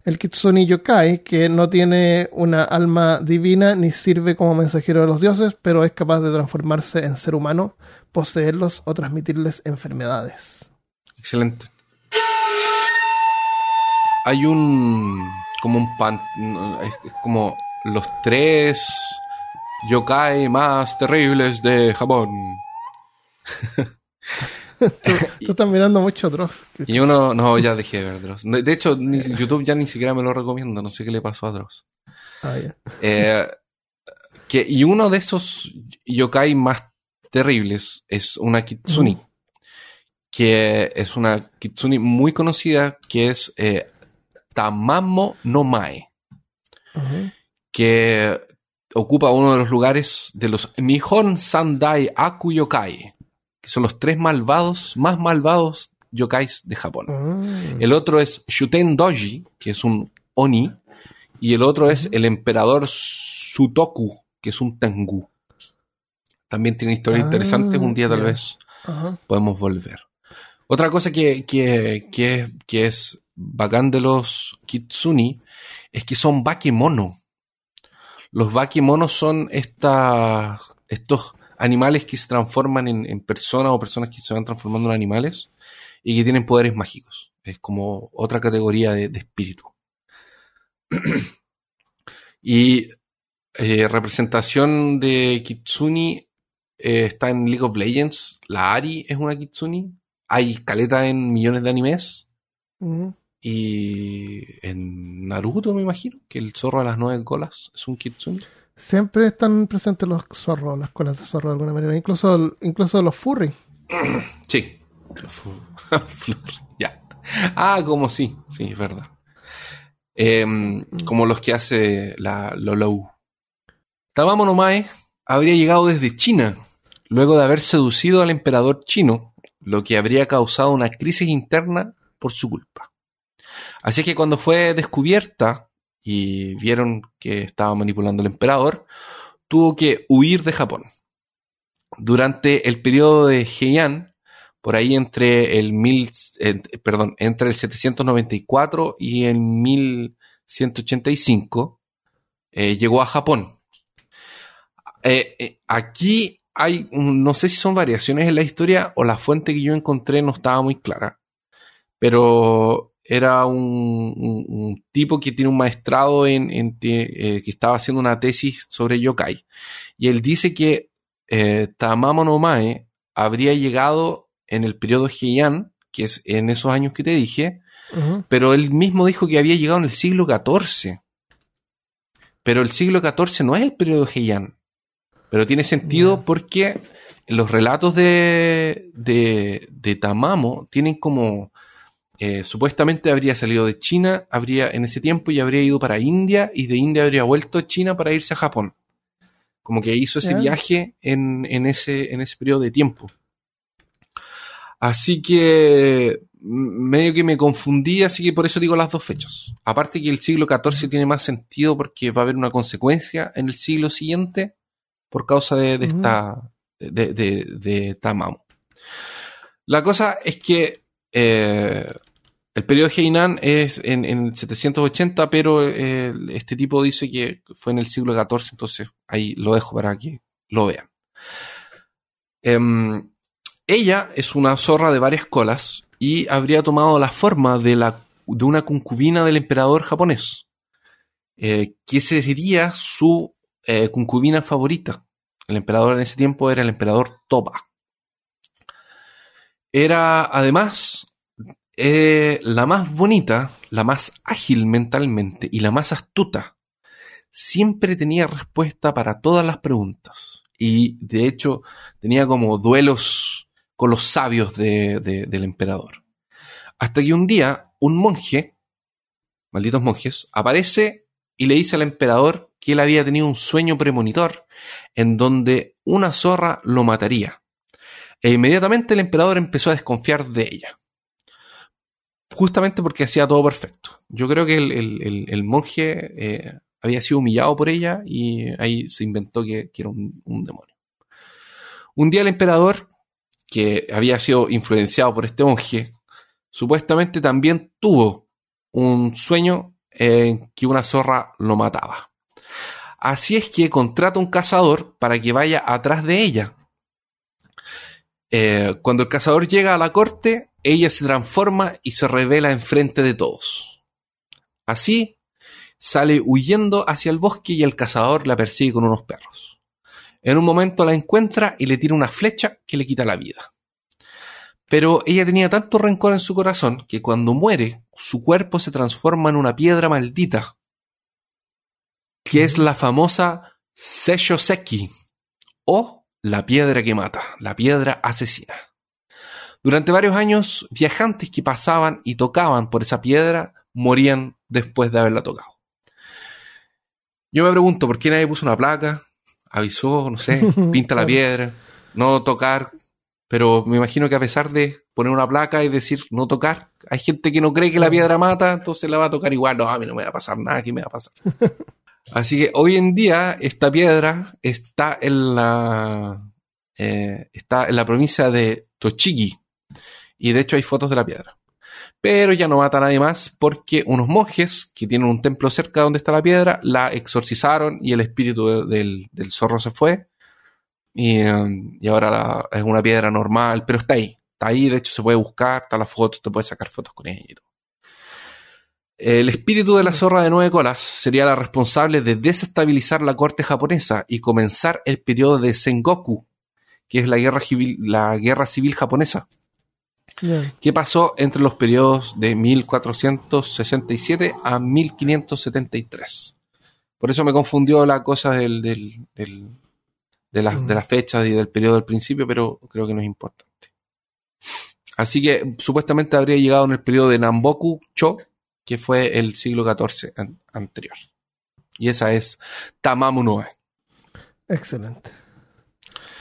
El Kitsune Yokai, que no tiene una alma divina ni sirve como mensajero de los dioses, pero es capaz de transformarse en ser humano, poseerlos o transmitirles enfermedades. Excelente. Hay un. como un pan. es como los tres yokai más terribles de Japón. Tú, tú estás mirando mucho Dross. Y uno. No, ya dejé de ver Dross. De hecho, ni- YouTube ya ni siquiera me lo recomienda. No sé qué le pasó a Dross. Ah, ya. Eh, que, y uno de esos yokai más terribles es una kitsuni, que es una kitsuni muy conocida, que es eh, Tamamo no Mae, que ocupa uno de los lugares de los Nihon Sandai Aku Yokai, que son los tres malvados, más malvados yokais de Japón. Ah. El otro es Shuten Doji, que es un Oni, y el otro es el emperador Sutoku, que es un Tengu. También tiene historias Ah, interesantes, un día tal vez Ajá. podemos volver. Otra cosa que, que, que, que es bacán de los Kitsuni es que son bakemono. Los bakemonos son esta, estos animales que se transforman en, en personas o personas que se van transformando en animales y que tienen poderes mágicos. Es como otra categoría de, de espíritu. y eh, representación de Kitsuni eh, está en League of Legends. La Ari es una Kitsuni. Hay caleta en millones de animes. Y en Naruto me imagino que el zorro a las nueve colas es un Kitsuni. Siempre están presentes los zorros, las colas de zorro de alguna manera. Incluso, incluso los furry. Sí. Flor, ya. Ah, como sí, sí, es verdad. Em, como los que hace la Lolou. Tamamo no Mae habría llegado desde China, luego de haber seducido al emperador chino, lo que habría causado una crisis interna por su culpa. Así es que cuando fue descubierta y vieron que estaba manipulando al emperador, tuvo que huir de Japón. Durante el periodo de Heian, por ahí entre el mil, eh, perdón, entre el 794 y el 1185, eh, llegó a Japón. Eh, aquí hay, no sé si son variaciones en la historia o la fuente que yo encontré no estaba muy clara, pero era un, un- un tipo que tiene un maestrado en, en eh, que estaba haciendo una tesis sobre yokai y él dice que eh, Tamamo no Mae habría llegado en el periodo Heian, que es en esos años que te dije, pero él mismo dijo que había llegado en el siglo XIV. Pero el siglo XIV no es el periodo Heian. Pero tiene sentido porque los relatos de, de, de Tamamo tienen como... eh, supuestamente habría salido de China habría en ese tiempo y habría ido para India y de India habría vuelto a China para irse a Japón. Como que hizo ese viaje en, en ese, en ese periodo de tiempo. Así que medio que me confundí, así que por eso digo las dos fechas. Aparte que el siglo XIV tiene más sentido porque va a haber una consecuencia en el siglo siguiente por causa de, esta de, de. La cosa es que eh, el periodo Heian es en, en 780, pero eh, este tipo dice que fue en el siglo XIV, entonces ahí lo dejo para que lo vean. Em, ella es una zorra de varias colas y habría tomado la forma de, la, de una concubina del emperador japonés, eh, que sería su eh, concubina favorita. El emperador en ese tiempo era el emperador Toba. Era además eh, la más bonita, la más ágil mentalmente y la más astuta. Siempre tenía respuesta para todas las preguntas. Y de hecho tenía como duelos con los sabios de- de- del emperador. Hasta que un día un monje, malditos monjes, aparece y le dice al emperador que él había tenido un sueño premonitor en donde una zorra lo mataría. E inmediatamente el emperador empezó a desconfiar de ella. Justamente porque hacía todo perfecto. Yo creo que el, monje eh, había sido humillado por ella y ahí se inventó que, era un, un demonio. Un día el emperador, que había sido influenciado por este monje, supuestamente también tuvo un sueño en que una zorra lo mataba. Así es que contrata un cazador para que vaya atrás de ella. Eh, cuando el cazador llega a la corte, ella se transforma y se revela enfrente de todos. Así, sale huyendo hacia el bosque y el cazador la persigue con unos perros. En un momento la encuentra y le tira una flecha que le quita la vida. Pero ella tenía tanto rencor en su corazón que cuando muere, su cuerpo se transforma en una piedra maldita, que es la famosa Seisho Seki, o la piedra que mata, la piedra asesina. Durante varios años, viajantes que pasaban y tocaban por esa piedra morían después de haberla tocado. Yo me pregunto, ¿por qué nadie puso una placa? Avisó, no sé, pinta la piedra, no tocar. Pero me imagino que a pesar de poner una placa y decir no tocar, hay gente que no cree que la piedra mata, entonces la va a tocar igual. No, a mí no me va a pasar nada, ¿qué me va a pasar? Así que hoy en día esta piedra está en la eh, está en la provincia de Tochigi y de hecho hay fotos de la piedra. Pero ya no mata a nadie más porque unos monjes que tienen un templo cerca donde está la piedra la exorcizaron y el espíritu del, zorro se fue y, um, y ahora es una piedra normal, pero está ahí. Está ahí, de hecho se puede buscar, está la foto, te puedes sacar fotos con ella y todo. El espíritu de la zorra de nueve colas sería la responsable de desestabilizar la corte japonesa y comenzar el periodo de Sengoku, que es la guerra civil, la guerra civil japonesa. ¿Qué pasó entre los periodos de 1467 a 1573? Por eso me confundió la cosa del, del, de, las, de las fechas y del periodo del principio, pero creo que no es importante. Así que supuestamente habría llegado en el periodo de Namboku Cho, que fue el siglo XIV anterior. Y esa es Tamamu Noe. Excelente.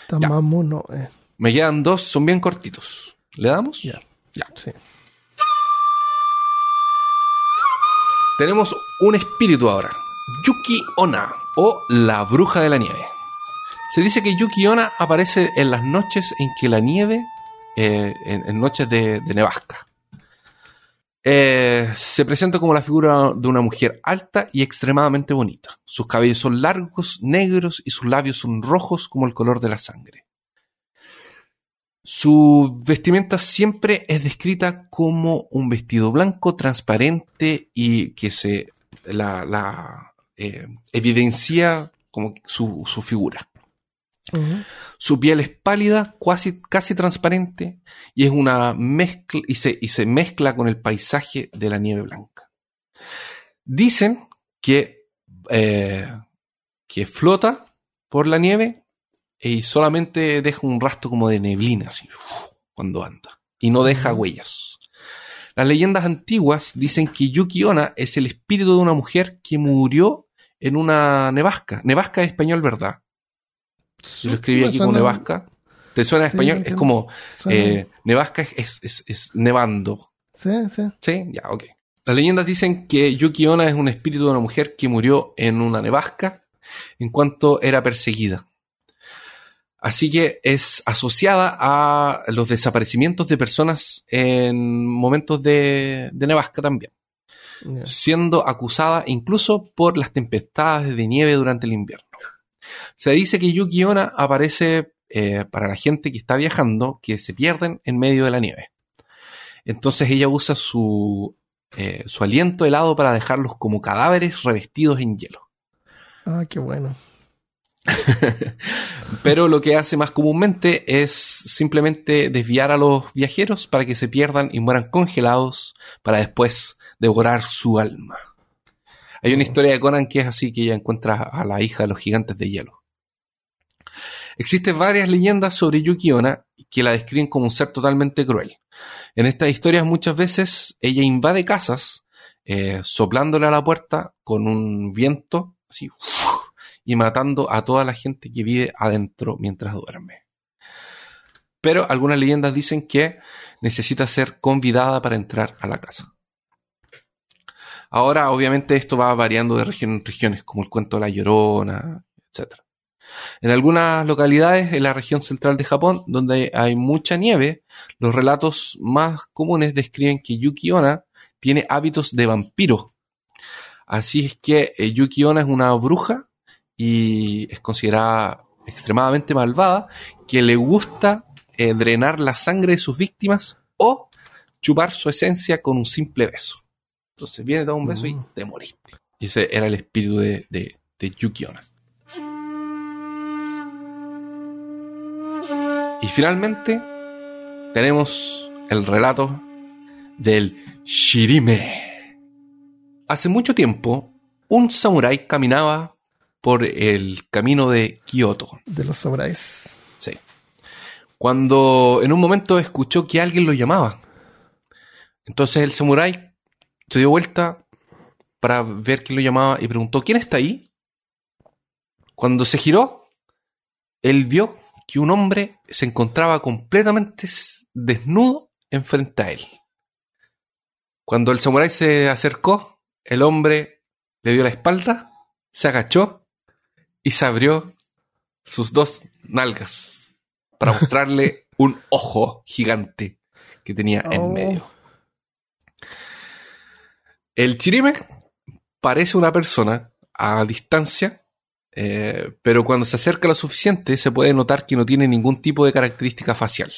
Tamamu Noe. Me quedan dos, son bien cortitos. ¿Le damos? Ya. Ya. Sí. Tenemos un espíritu ahora. Yuki Ona o la bruja de la nieve. Se dice que Yuki Ona aparece en las noches en que la nieve, eh, en, noches de nevasca. Eh, se presenta como la figura de una mujer alta y extremadamente bonita. Sus cabellos son largos, negros y sus labios son rojos como el color de la sangre. Su vestimenta siempre es descrita como un vestido blanco, transparente y que se la, eh, evidencia como su figura. Su piel es pálida, casi, casi transparente, y es una mezcla, y se, y se mezcla con el paisaje de la nieve blanca. Dicen que, eh, que flota por la nieve y solamente deja un rastro como de neblina, así, cuando anda, y no deja huellas. Las leyendas antiguas dicen que Yuki Onna es el espíritu de una mujer que murió en una nevasca. Nevasca es español, ¿verdad? Yo lo escribí aquí como Nevasca. ¿Te suena en español? es como eh, Nevasca es, es, nevando. Sí, sí. Sí, ya, ok. Las leyendas dicen que Yuki Onna es un espíritu de una mujer que murió en una nevasca en cuanto era perseguida. Así que es asociada a los desaparecimientos de personas en momentos de, de nevasca también. Siendo acusada incluso por las tempestades de nieve durante el invierno. Se dice que Yuki Onna aparece eh, para la gente que está viajando, que se pierden en medio de la nieve. Entonces ella usa su, eh, su aliento helado para dejarlos como cadáveres revestidos en hielo. Ah, qué bueno. Pero lo que hace más comúnmente es simplemente desviar a los viajeros para que se pierdan y mueran congelados para después devorar su alma. Hay una historia de Conan que es así, que ella encuentra a la hija de los gigantes de hielo. Existen varias leyendas sobre Yuki Onna que la describen como un ser totalmente cruel. En estas historias muchas veces ella invade casas eh, soplándole a la puerta con un viento así y matando a toda la gente que vive adentro mientras duerme. Pero algunas leyendas dicen que necesita ser convidada para entrar a la casa. Ahora, obviamente, esto va variando de región en regiones, como el cuento de la Llorona, etc. En algunas localidades en la región central de Japón, donde hay mucha nieve, los relatos más comunes describen que Yuki Onna tiene hábitos de vampiro. Así es que eh, Yuki Onna es una bruja y es considerada extremadamente malvada, que le gusta eh, drenar la sangre de sus víctimas o chupar su esencia con un simple beso. Entonces viene, da un beso y mm. te moriste. Y ese era el espíritu de, de, de Yuki Onna. Y finalmente tenemos el relato del Shirime. Hace mucho tiempo, un samurái caminaba por el camino de Kioto. De los samuráis. cuando en un momento escuchó que alguien lo llamaba. Entonces el samurái se dio vuelta para ver quién lo llamaba y preguntó, ¿quién está ahí? Cuando se giró, él vio que un hombre se encontraba completamente desnudo enfrente a él. Cuando el samurái se acercó, el hombre le dio la espalda, se agachó y se abrió sus dos nalgas para mostrarle un ojo gigante que tenía en Oh. medio. El chirime parece una persona a distancia, eh, pero cuando se acerca lo suficiente se puede notar que no tiene ningún tipo de característica facial.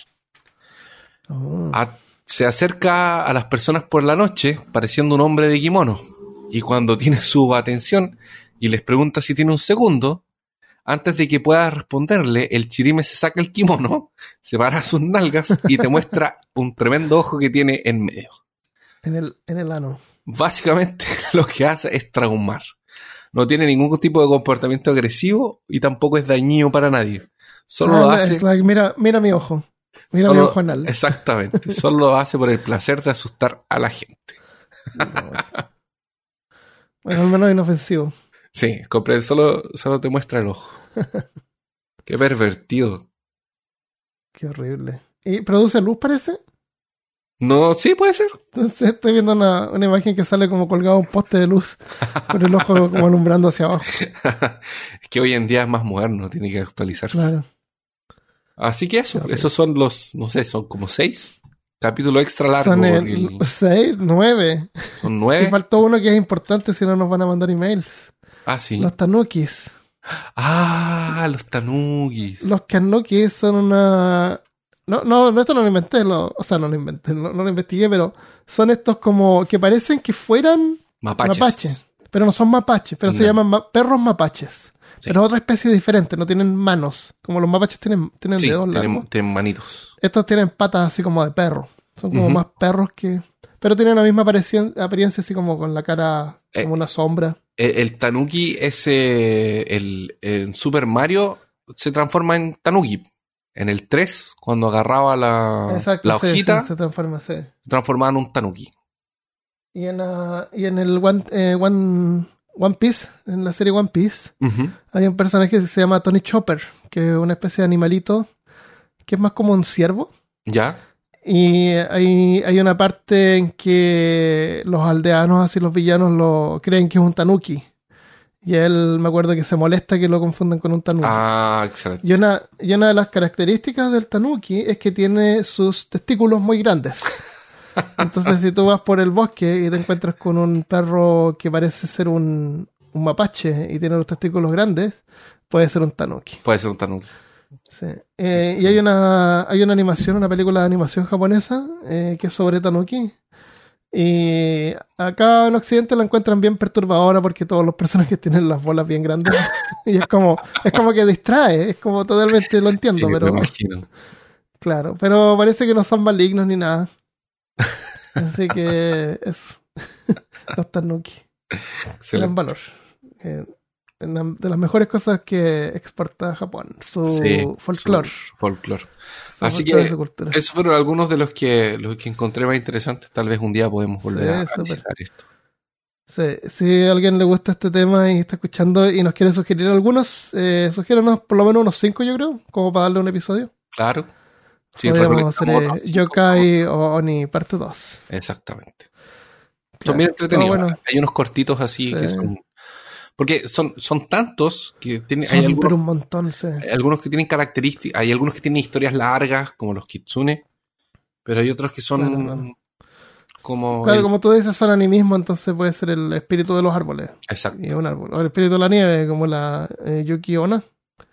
Oh. A- se acerca a las personas por la noche pareciendo un hombre de kimono y cuando tiene su atención y les pregunta si tiene un segundo, antes de que pueda responderle, el chirime se saca el kimono, se para sus nalgas y te muestra un tremendo ojo que tiene en medio. En el, en el ano. Básicamente lo que hace es traumar. No tiene ningún tipo de comportamiento agresivo y tampoco es dañino para nadie. Solo Ah, lo hace. like, mira, mira mi ojo. Mira mi ojo anal. Exactamente. Solo lo hace por el placer de asustar a la gente. Bueno, al menos inofensivo. Sí, compré, solo, solo te muestra el ojo. Qué pervertido. Qué horrible. ¿Y produce luz, parece? No, sí puede ser. Entonces estoy viendo una, una imagen que sale como colgado un poste de luz con el ojo como alumbrando hacia abajo. es que hoy en día es más moderno, tiene que actualizarse. Claro. Así que eso, esos son los, no sé, son como seis capítulos extra largos. Son porque el el- 6, 9. son Y nueve. faltó uno que es importante si no nos van a mandar emails. Ah, sí. Los tanukis. Ah, los tanugis. Los tanukis son una... No, no, no, esto no lo inventé, lo- o sea, no lo inventé, no, no lo investigué, pero son estos como que parecen que fueran Mapaches. mapaches, pero no son mapaches, pero se llaman ma- perros mapaches. Sí. Pero otra especie diferente, no tienen manos, como los mapaches tienen, tienen Sí, dedos largos. tienen manitos. Estos tienen patas así como de perro, son como más perros que... Pero tienen la misma apariencia, apariencia así como con la cara Eh. como una sombra. El, el tanuki es eh, el, en Super Mario se transforma en tanuki. En el 3, cuando agarraba la, Exacto, la hojita, sí, se transforma, sí. se transformaba en un tanuki. Y en, ah, y en el One, eh, One, One Piece, en la serie One Piece, hay un personaje que se llama Tony Chopper, que es una especie de animalito que es más como un ciervo. ¿Ya? Y hay, hay una parte en que los aldeanos, así los villanos, lo creen que es un tanuki. Y él, me acuerdo que se molesta que lo confunden con un tanuki. Ah, excelente. Y una, y una de las características del tanuki es que tiene sus testículos muy grandes. Entonces, si tú vas por el bosque y te encuentras con un perro que parece ser un, un mapache y tiene los testículos grandes, puede ser un tanuki. Puede ser un tanuki. Sí. Eh, y hay una, hay una animación, una película de animación japonesa eh, que es sobre tanuki. Y acá en Occidente la encuentran bien perturbadora porque todos los personajes tienen las bolas bien grandes. y es como, es como que distrae, es como totalmente lo entiendo, Sí, pero me imagino. claro, pero parece que no son malignos ni nada. Así que eso. los tanuki. Gran valor. Eh, una de las mejores cosas que exporta Japón, su Sí, folclore. Así que. Esos fueron algunos de los que, los que encontré más interesantes. Tal vez un día podemos volver Sí, a analizar esto. Sí, si a alguien le gusta este tema y está escuchando y nos quiere sugerir algunos, eh, sugiéranos por lo menos unos 5, yo creo, como para darle un episodio. Claro. Sí, Podríamos hacer eh, Yokai o Oni parte 2. Exactamente. Son Claro. bien entretenidos. No, bueno. Hay unos cortitos así Sí. que son. Porque son, son tantos que tienen, hay, algunos, pero un montón, sí. hay algunos que tienen características, hay algunos que tienen historias largas, como los kitsune, pero hay otros que son Claro, claro. como. Claro, el- como tú dices, son animismo, entonces puede ser el espíritu de los árboles. Exacto. Y un árbol. O el espíritu de la nieve, como la eh, Yuki Onna,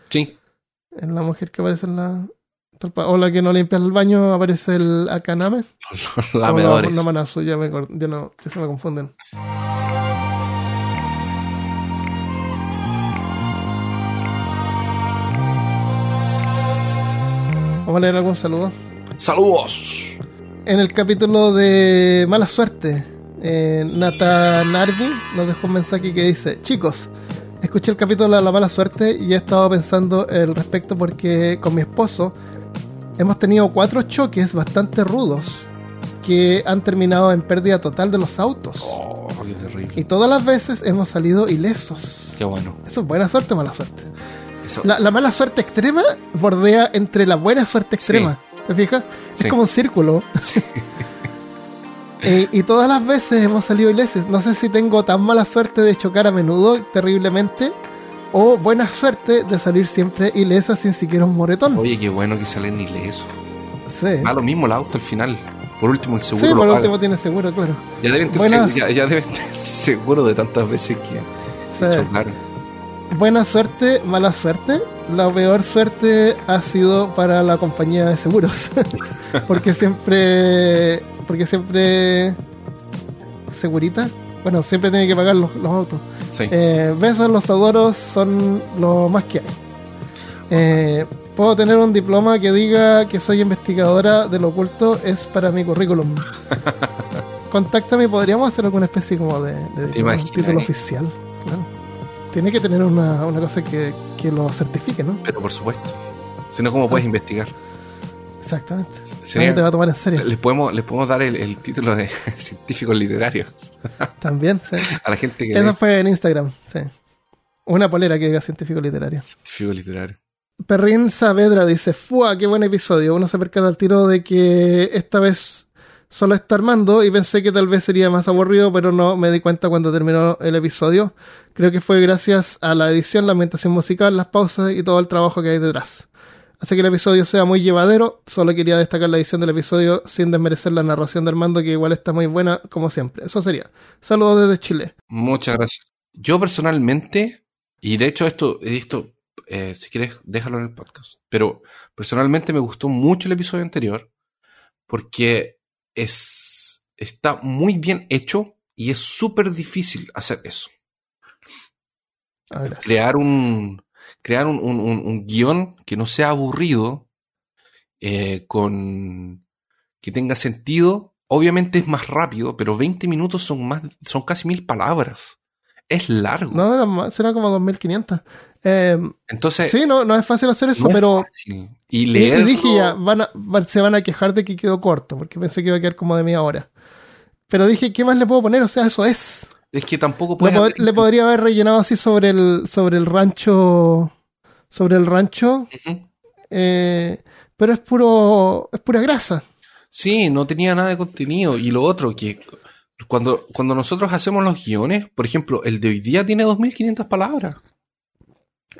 Sí, es la mujer que aparece en la. O la que no limpia el baño, aparece el Akaname. los lamedores. la Manasu, ya, me, ya no, ya se me confunden. Vamos a leer algún saludo. ¡Saludos! En el capítulo de Mala Suerte, eh, Nata Narvi nos dejó un mensaje que dice: Chicos, escuché el capítulo de la mala suerte y he estado pensando al respecto porque con mi esposo hemos tenido cuatro choques bastante rudos que han terminado en pérdida total de los autos. Oh, qué terrible. Y todas las veces hemos salido ilesos. Qué bueno. Eso es buena suerte o mala suerte. Eso, La, la mala suerte extrema bordea entre la buena suerte extrema. ¿Te fijas? Sí. Es como un círculo. Eh, y todas las veces hemos salido ilesos. No sé si tengo tan mala suerte de chocar a menudo, terriblemente, o buena suerte de salir siempre ilesa sin siquiera un moretón. Oye, qué bueno que salen ilesos. Sí, lo mismo el auto al final. Por último, el seguro sí lo por paga. último tiene seguro, claro. Ya deben, tener Buenas- seguro, ya, ya deben tener seguro de tantas veces que Sí. chocaron. Buena suerte, mala suerte. La peor suerte ha sido para la compañía de seguros. porque siempre. Porque siempre. Segurita. Bueno, siempre tiene que pagar los, los autos. Sí. Eh, besos, los adoros son lo más que hay. Eh, Puedo tener un diploma que diga que soy investigadora del oculto, es para mi currículum. Contáctame, podríamos hacer alguna especie como de, de título oficial. Claro. Tiene que tener una, una cosa que, que lo certifique, ¿no? Pero por supuesto. Si no, ¿cómo puedes Ah. investigar? Exactamente. Sería- Nadie te va a tomar en serio. les, podemos, les podemos dar el, el título de científicos literarios También, sí. a la gente que Eso lee fue en Instagram, sí. Una polera que diga científico literario. científico literario. Perrin Saavedra dice, ¡fua! ¡Qué buen episodio! Uno se percata al tiro de que esta vez solo está armando y pensé que tal vez sería más aburrido, pero no me di cuenta cuando terminó el episodio. Creo que fue gracias a la edición, la ambientación musical, las pausas y todo el trabajo que hay detrás. Hace que el episodio sea muy llevadero. Solo quería destacar la edición del episodio sin desmerecer la narración de Armando, que igual está muy buena, como siempre. Eso sería. Saludos desde Chile. Muchas gracias. Yo personalmente, y de hecho esto, esto eh, si quieres, déjalo en el podcast. Pero personalmente me gustó mucho el episodio anterior porque es, está muy bien hecho y es súper difícil hacer eso. Ah. Crear un, crear un, un- guion que no sea aburrido, eh, con que tenga sentido. Obviamente es más rápido, pero 20 minutos son más, son casi mil palabras. Es largo. No, será como 2500. Eh, Entonces, sí, no, no es fácil hacer eso, no pero. Y leer. y dije ya, van a- van- se van a quejar de que quedó corto, porque pensé que iba a quedar como de media hora. Pero dije, ¿qué más le puedo poner? O sea, eso es. Es que tampoco Le, puedes. pod- le podría haber rellenado así sobre el, sobre el rancho. Sobre el rancho. Eh, pero es puro. es pura grasa. Sí, no tenía nada de contenido. Y lo otro, que cuando, cuando nosotros hacemos los guiones, por ejemplo, el de hoy día tiene 2.500 palabras.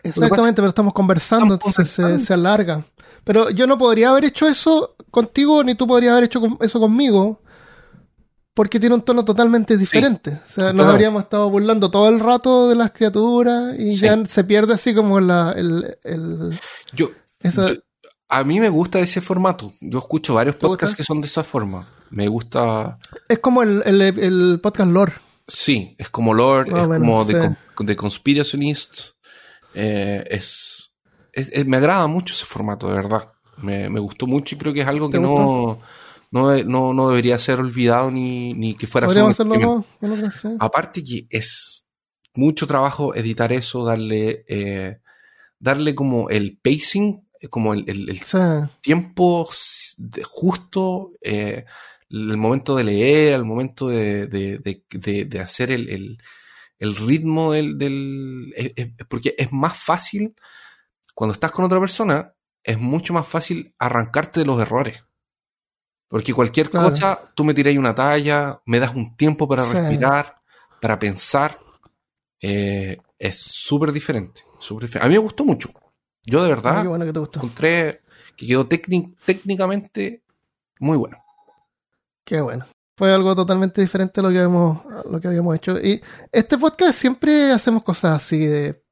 Exactamente, pero estamos conversando, Estamos entonces se, conversando. se alarga. Pero yo no podría haber hecho eso contigo, ni tú podrías haber hecho eso conmigo, porque tiene un tono totalmente diferente. o sea, nos claro. habríamos estado burlando todo el rato de las criaturas y Sí. ya se pierde así como la, el, el- Yo, esa- yo- a mí me gusta ese formato. Yo escucho varios ¿Te podcasts gusta? que son de esa forma. Me gusta. es como el, el, el podcast lore. Sí, es como Lord, Más es o menos, como de, sí. con- de Conspirationists. Eh, es, es- es- Me agrada mucho ese formato, de verdad. Me, me gustó mucho y creo que es algo ¿Te que no, no, de- no, no debería ser olvidado ni, ni que fuera solo hacerlo no. Aparte que es mucho trabajo editar eso, darle, eh, darle como el pacing, eh, como el, el- tiempo justo, eh, el momento de leer, el momento de, de- de- de- de hacer el, el- el ritmo del... del- es- es- porque es más fácil, cuando estás con otra persona, es mucho más fácil arrancarte de los errores. Porque cualquier Claro. cosa, tú me tiráis una talla, me das un tiempo para Sí. respirar, para pensar. eh, es súper diferente, súper diferente. A mí me gustó mucho. Yo de verdad ah, bueno que te gustó. encontré que quedó técnic- técnicamente muy bueno. Qué bueno. Fue algo totalmente diferente a lo que habíamos, lo que habíamos hecho. Y este podcast siempre hacemos cosas así de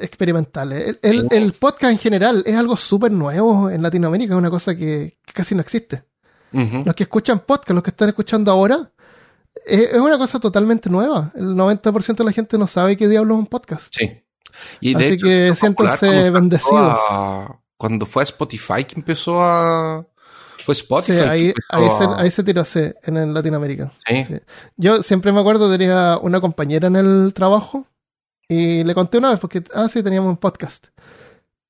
experimentales. El, el- el podcast en general es algo súper nuevo en Latinoamérica, es una cosa que, que casi no existe. Los que escuchan podcast, los que están escuchando ahora, es, es una cosa totalmente nueva. El 90% de la gente no sabe qué diablos es un podcast. Sí. Y de Así hecho, que siéntanse bendecidos. a- cuando fue a Spotify que empezó a. Fue Spotify. Sí, ahí, se, ahí se tiró sí, en, en Latinoamérica. Sí. Sí. Yo siempre me acuerdo, tenía una compañera en el trabajo y le conté una vez porque, ah, sí, teníamos un podcast.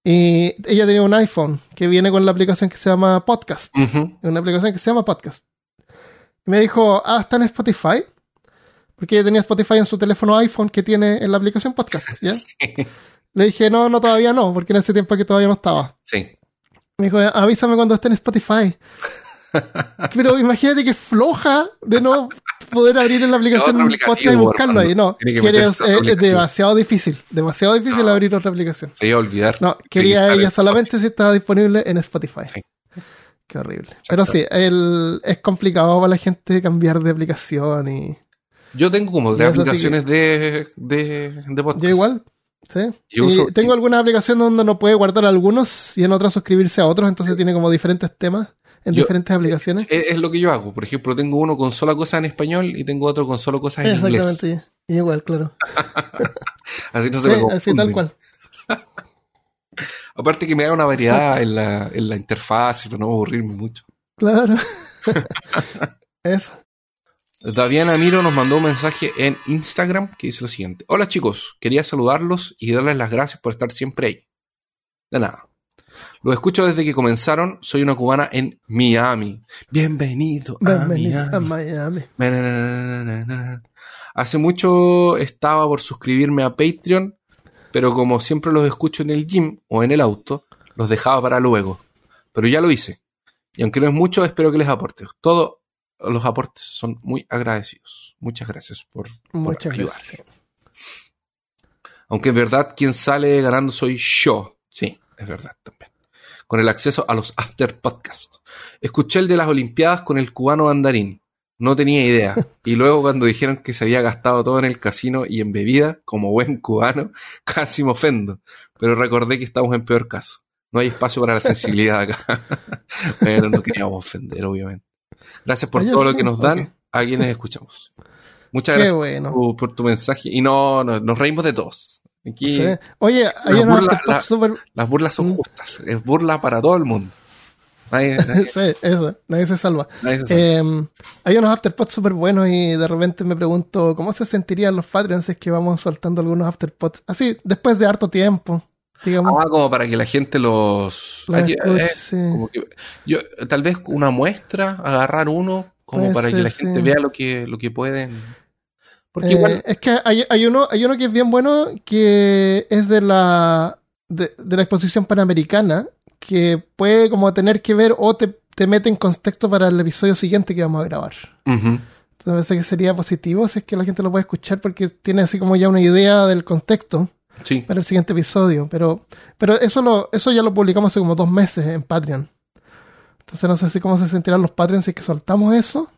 Y ella tenía un iPhone que viene con la aplicación que se llama Podcast. Una aplicación que se llama Podcast. Y me dijo, ah, está en Spotify. Porque ella tenía Spotify en su teléfono iPhone que tiene en la aplicación Podcast. ¿ya? Le dije, no, no, todavía no, porque en ese tiempo que todavía no estaba. Sí. Me dijo, avísame cuando esté en Spotify. Pero imagínate que floja de no poder abrir en la aplicación podcast y buscarlo ahí. No, es, demasiado difícil. Demasiado difícil No. abrir otra aplicación. Se iba a olvidar. No, quería ella solamente si estaba disponible en Spotify. Sí. Qué horrible. Pero sí, el, es complicado para la gente cambiar de aplicación y Yo tengo como tres aplicaciones de, de, de podcast. yo igual. ¿Sí? Yo Y uso- tengo alguna aplicación donde uno puede guardar algunos y en otras suscribirse a otros, entonces tiene como diferentes temas en Yo- diferentes aplicaciones. Es, es lo que yo hago. Por ejemplo, tengo uno con solo cosas en español y tengo otro con solo cosas en inglés. Exactamente, igual, claro. Así no se Sí, me así tal cual. Aparte que me da una variedad en la, en la interfaz y para no aburrirme mucho. Claro. Eso. Daviana Miro nos mandó un mensaje en Instagram que dice lo siguiente. Hola chicos, quería saludarlos y darles las gracias por estar siempre ahí. De nada. Los escucho desde que comenzaron. Soy una cubana en Miami. Bienvenido a Bienvenido a Miami. Miami. Hace mucho estaba por suscribirme a Patreon, pero como siempre los escucho en el gym o en el auto, los dejaba para luego. Pero ya lo hice. Y aunque no es mucho, espero que les aporte. Todos los aportes son muy agradecidos. Muchas gracias por, por Muchas ayudar. gracias. Aunque en verdad quien sale ganando soy yo. Sí, es verdad también. Con el acceso a los after podcasts. Escuché el de las Olimpiadas con el cubano andarín. No tenía idea. Y luego cuando dijeron que se había gastado todo en el casino y en bebida, como buen cubano, casi me ofendo. Pero recordé que estamos en peor caso. No hay espacio para la sensibilidad acá. Pero no queríamos ofender, obviamente. Gracias por Ah, todo lo que nos dan a quienes escuchamos. Muchas Qué gracias bueno. por, por tu mensaje. Y no, no, nos reímos de todos. Aquí Sí. Oye, hay Las la- súper las burlas son Mm. justas. Es burla para todo el mundo. Nadie, nadie- sí, eso, nadie se salva. nadie se sabe. Eh, hay unos afterpods súper buenos y de repente me pregunto cómo se sentirían los Patreons si es que vamos soltando algunos afterpods. Así, después de harto tiempo, digamos. Ah, como para que la gente los... hay escuche, eh, sí. como que- yo, tal vez una muestra, agarrar uno, como Puede para que la gente sí. vea lo que, lo que pueden. Porque Eh, igual, Es que hay, hay uno, hay uno que es bien bueno que es de la, de, de la exposición panamericana que puede como tener que ver o te, te mete en contexto para el episodio siguiente que vamos a grabar. Entonces, me parece que sería positivo si es que la gente lo puede escuchar porque tiene así como ya una idea del contexto sí. para el siguiente episodio. Pero, pero eso lo, eso ya lo publicamos hace como dos meses en Patreon. Entonces no sé si cómo se sentirán los Patreons si es que soltamos eso.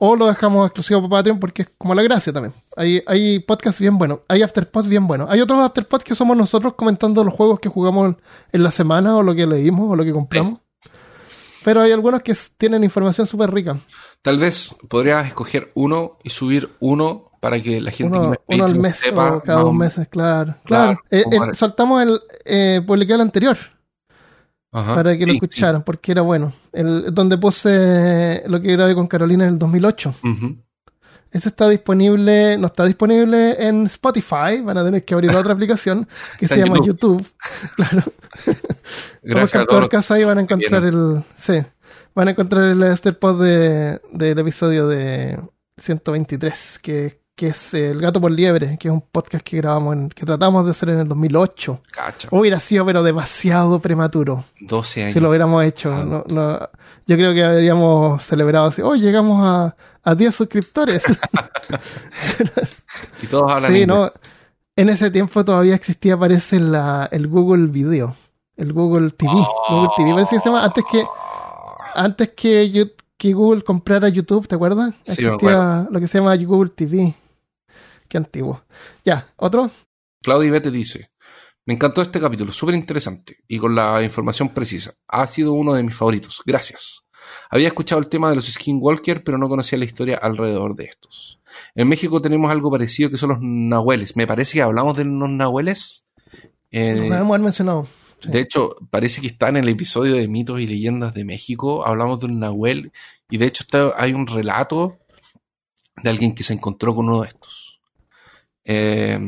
O lo dejamos exclusivo para Patreon porque es como la gracia también. Hay, hay podcasts bien buenos. Hay afterpods bien buenos. Hay otros afterpods que somos nosotros comentando los juegos que jugamos en la semana o lo que leímos o lo que compramos. Pero hay algunos que tienen información súper rica. Tal vez podrías escoger uno y subir uno para que la gente Uno, que uno al mes sepa o cada dos meses, claro. Claro, Claro. Eh, como el- para- soltamos el, eh, publiqué el anterior Ajá, para que lo sí, escucharan, porque era bueno. El, donde puse lo que grabé con Carolina en el 2008. sí. Ujú. Ese está disponible, no está disponible en Spotify, van a tener que abrir otra aplicación que se llama YouTube. YouTube. Claro. Gracias a Buscan todos los podcast ahí van a encontrar el. Sí. Van a encontrar el Afterpod de, del episodio de 123, que, que es El Gato por Liebre, que es un podcast que grabamos en, que tratamos de hacer en el 2008. Cacha, Hubiera sido, pero demasiado prematuro 12 años. si lo hubiéramos hecho. Ah. No, no, yo creo que habríamos celebrado así. Oh, llegamos a, a 10 suscriptores. Y todos hablan sí, inglés. no. En ese tiempo todavía existía, parece, la, el Google Video. El Google TV. Google TV, parece que se llama. Antes que, antes que, que Google comprara YouTube, ¿te acuerdas? Sí, Existía lo que se llama Google TV. Qué antiguo. Ya, otro. Claudia Ibete dice: Me encantó este capítulo, súper interesante y con la información precisa. Ha sido uno de mis favoritos. Gracias. Había escuchado el tema de los Skinwalker, pero no conocía la historia alrededor de estos. En México tenemos algo parecido que son los nahueles. Me parece que hablamos de los nahueles. Eh, haber mencionado. Sí. de hecho, parece que está en el episodio de mitos y leyendas de México. Hablamos de un nahuel y de hecho está, hay un relato de alguien que se encontró con uno de estos. Eh,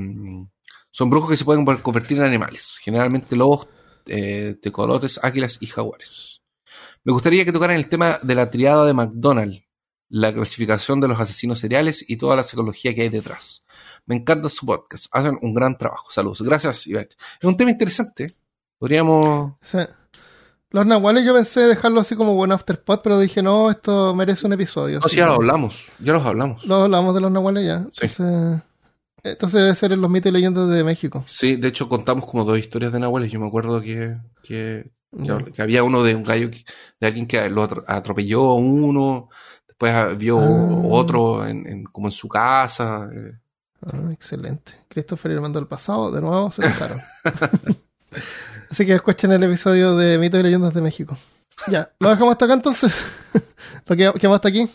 son brujos que se pueden convertir en animales, generalmente lobos eh, tecolotes, águilas y jaguares. Me gustaría que tocaran el tema de la triada de McDonald, la clasificación de los asesinos seriales y toda la psicología que hay detrás. Me encanta su podcast. Hacen un gran trabajo. Saludos. Gracias, Ivette. Es un tema interesante. Podríamos. Sí. Los nahuales yo pensé dejarlo así como buen afterpot, pero dije, no, esto merece un episodio. No, sí, ya lo hablamos. Ya los hablamos. Lo hablamos de los nahuales ya. Sí. Entonces, entonces debe ser en los mitos y leyendas de México. Sí, de hecho contamos como dos historias de nahuales. Yo me acuerdo que, que, que, Ya. que había uno de un gallo, que- de alguien que lo atro- atropelló a uno. Después vio Ah. otro en, en- como en su casa. eh. Ah, excelente. Christopher y el mando del pasado, de nuevo se casaron. Así que escuchen el episodio de mitos y leyendas de México. Ya, lo dejamos hasta acá entonces. lo que quedamos hasta aquí.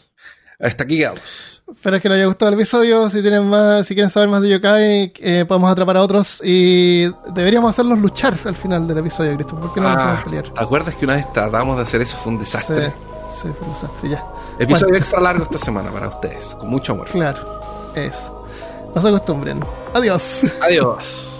Hasta aquí quedamos. Espero que les haya gustado el episodio. Si tienen más, si quieren saber más de yokai, eh, podemos atrapar a otros y deberíamos hacerlos luchar al final del episodio, Christopher. ¿Por qué no nos Ah, hacemos pelear? ¿Te acuerdas que una vez tratamos de hacer eso? Fue un desastre. Sí, sí, fue un desastre, ya. Episodio Bueno. extra largo esta semana para ustedes, con mucho amor. Claro, eso. No se acostumbren. Adiós. Adiós.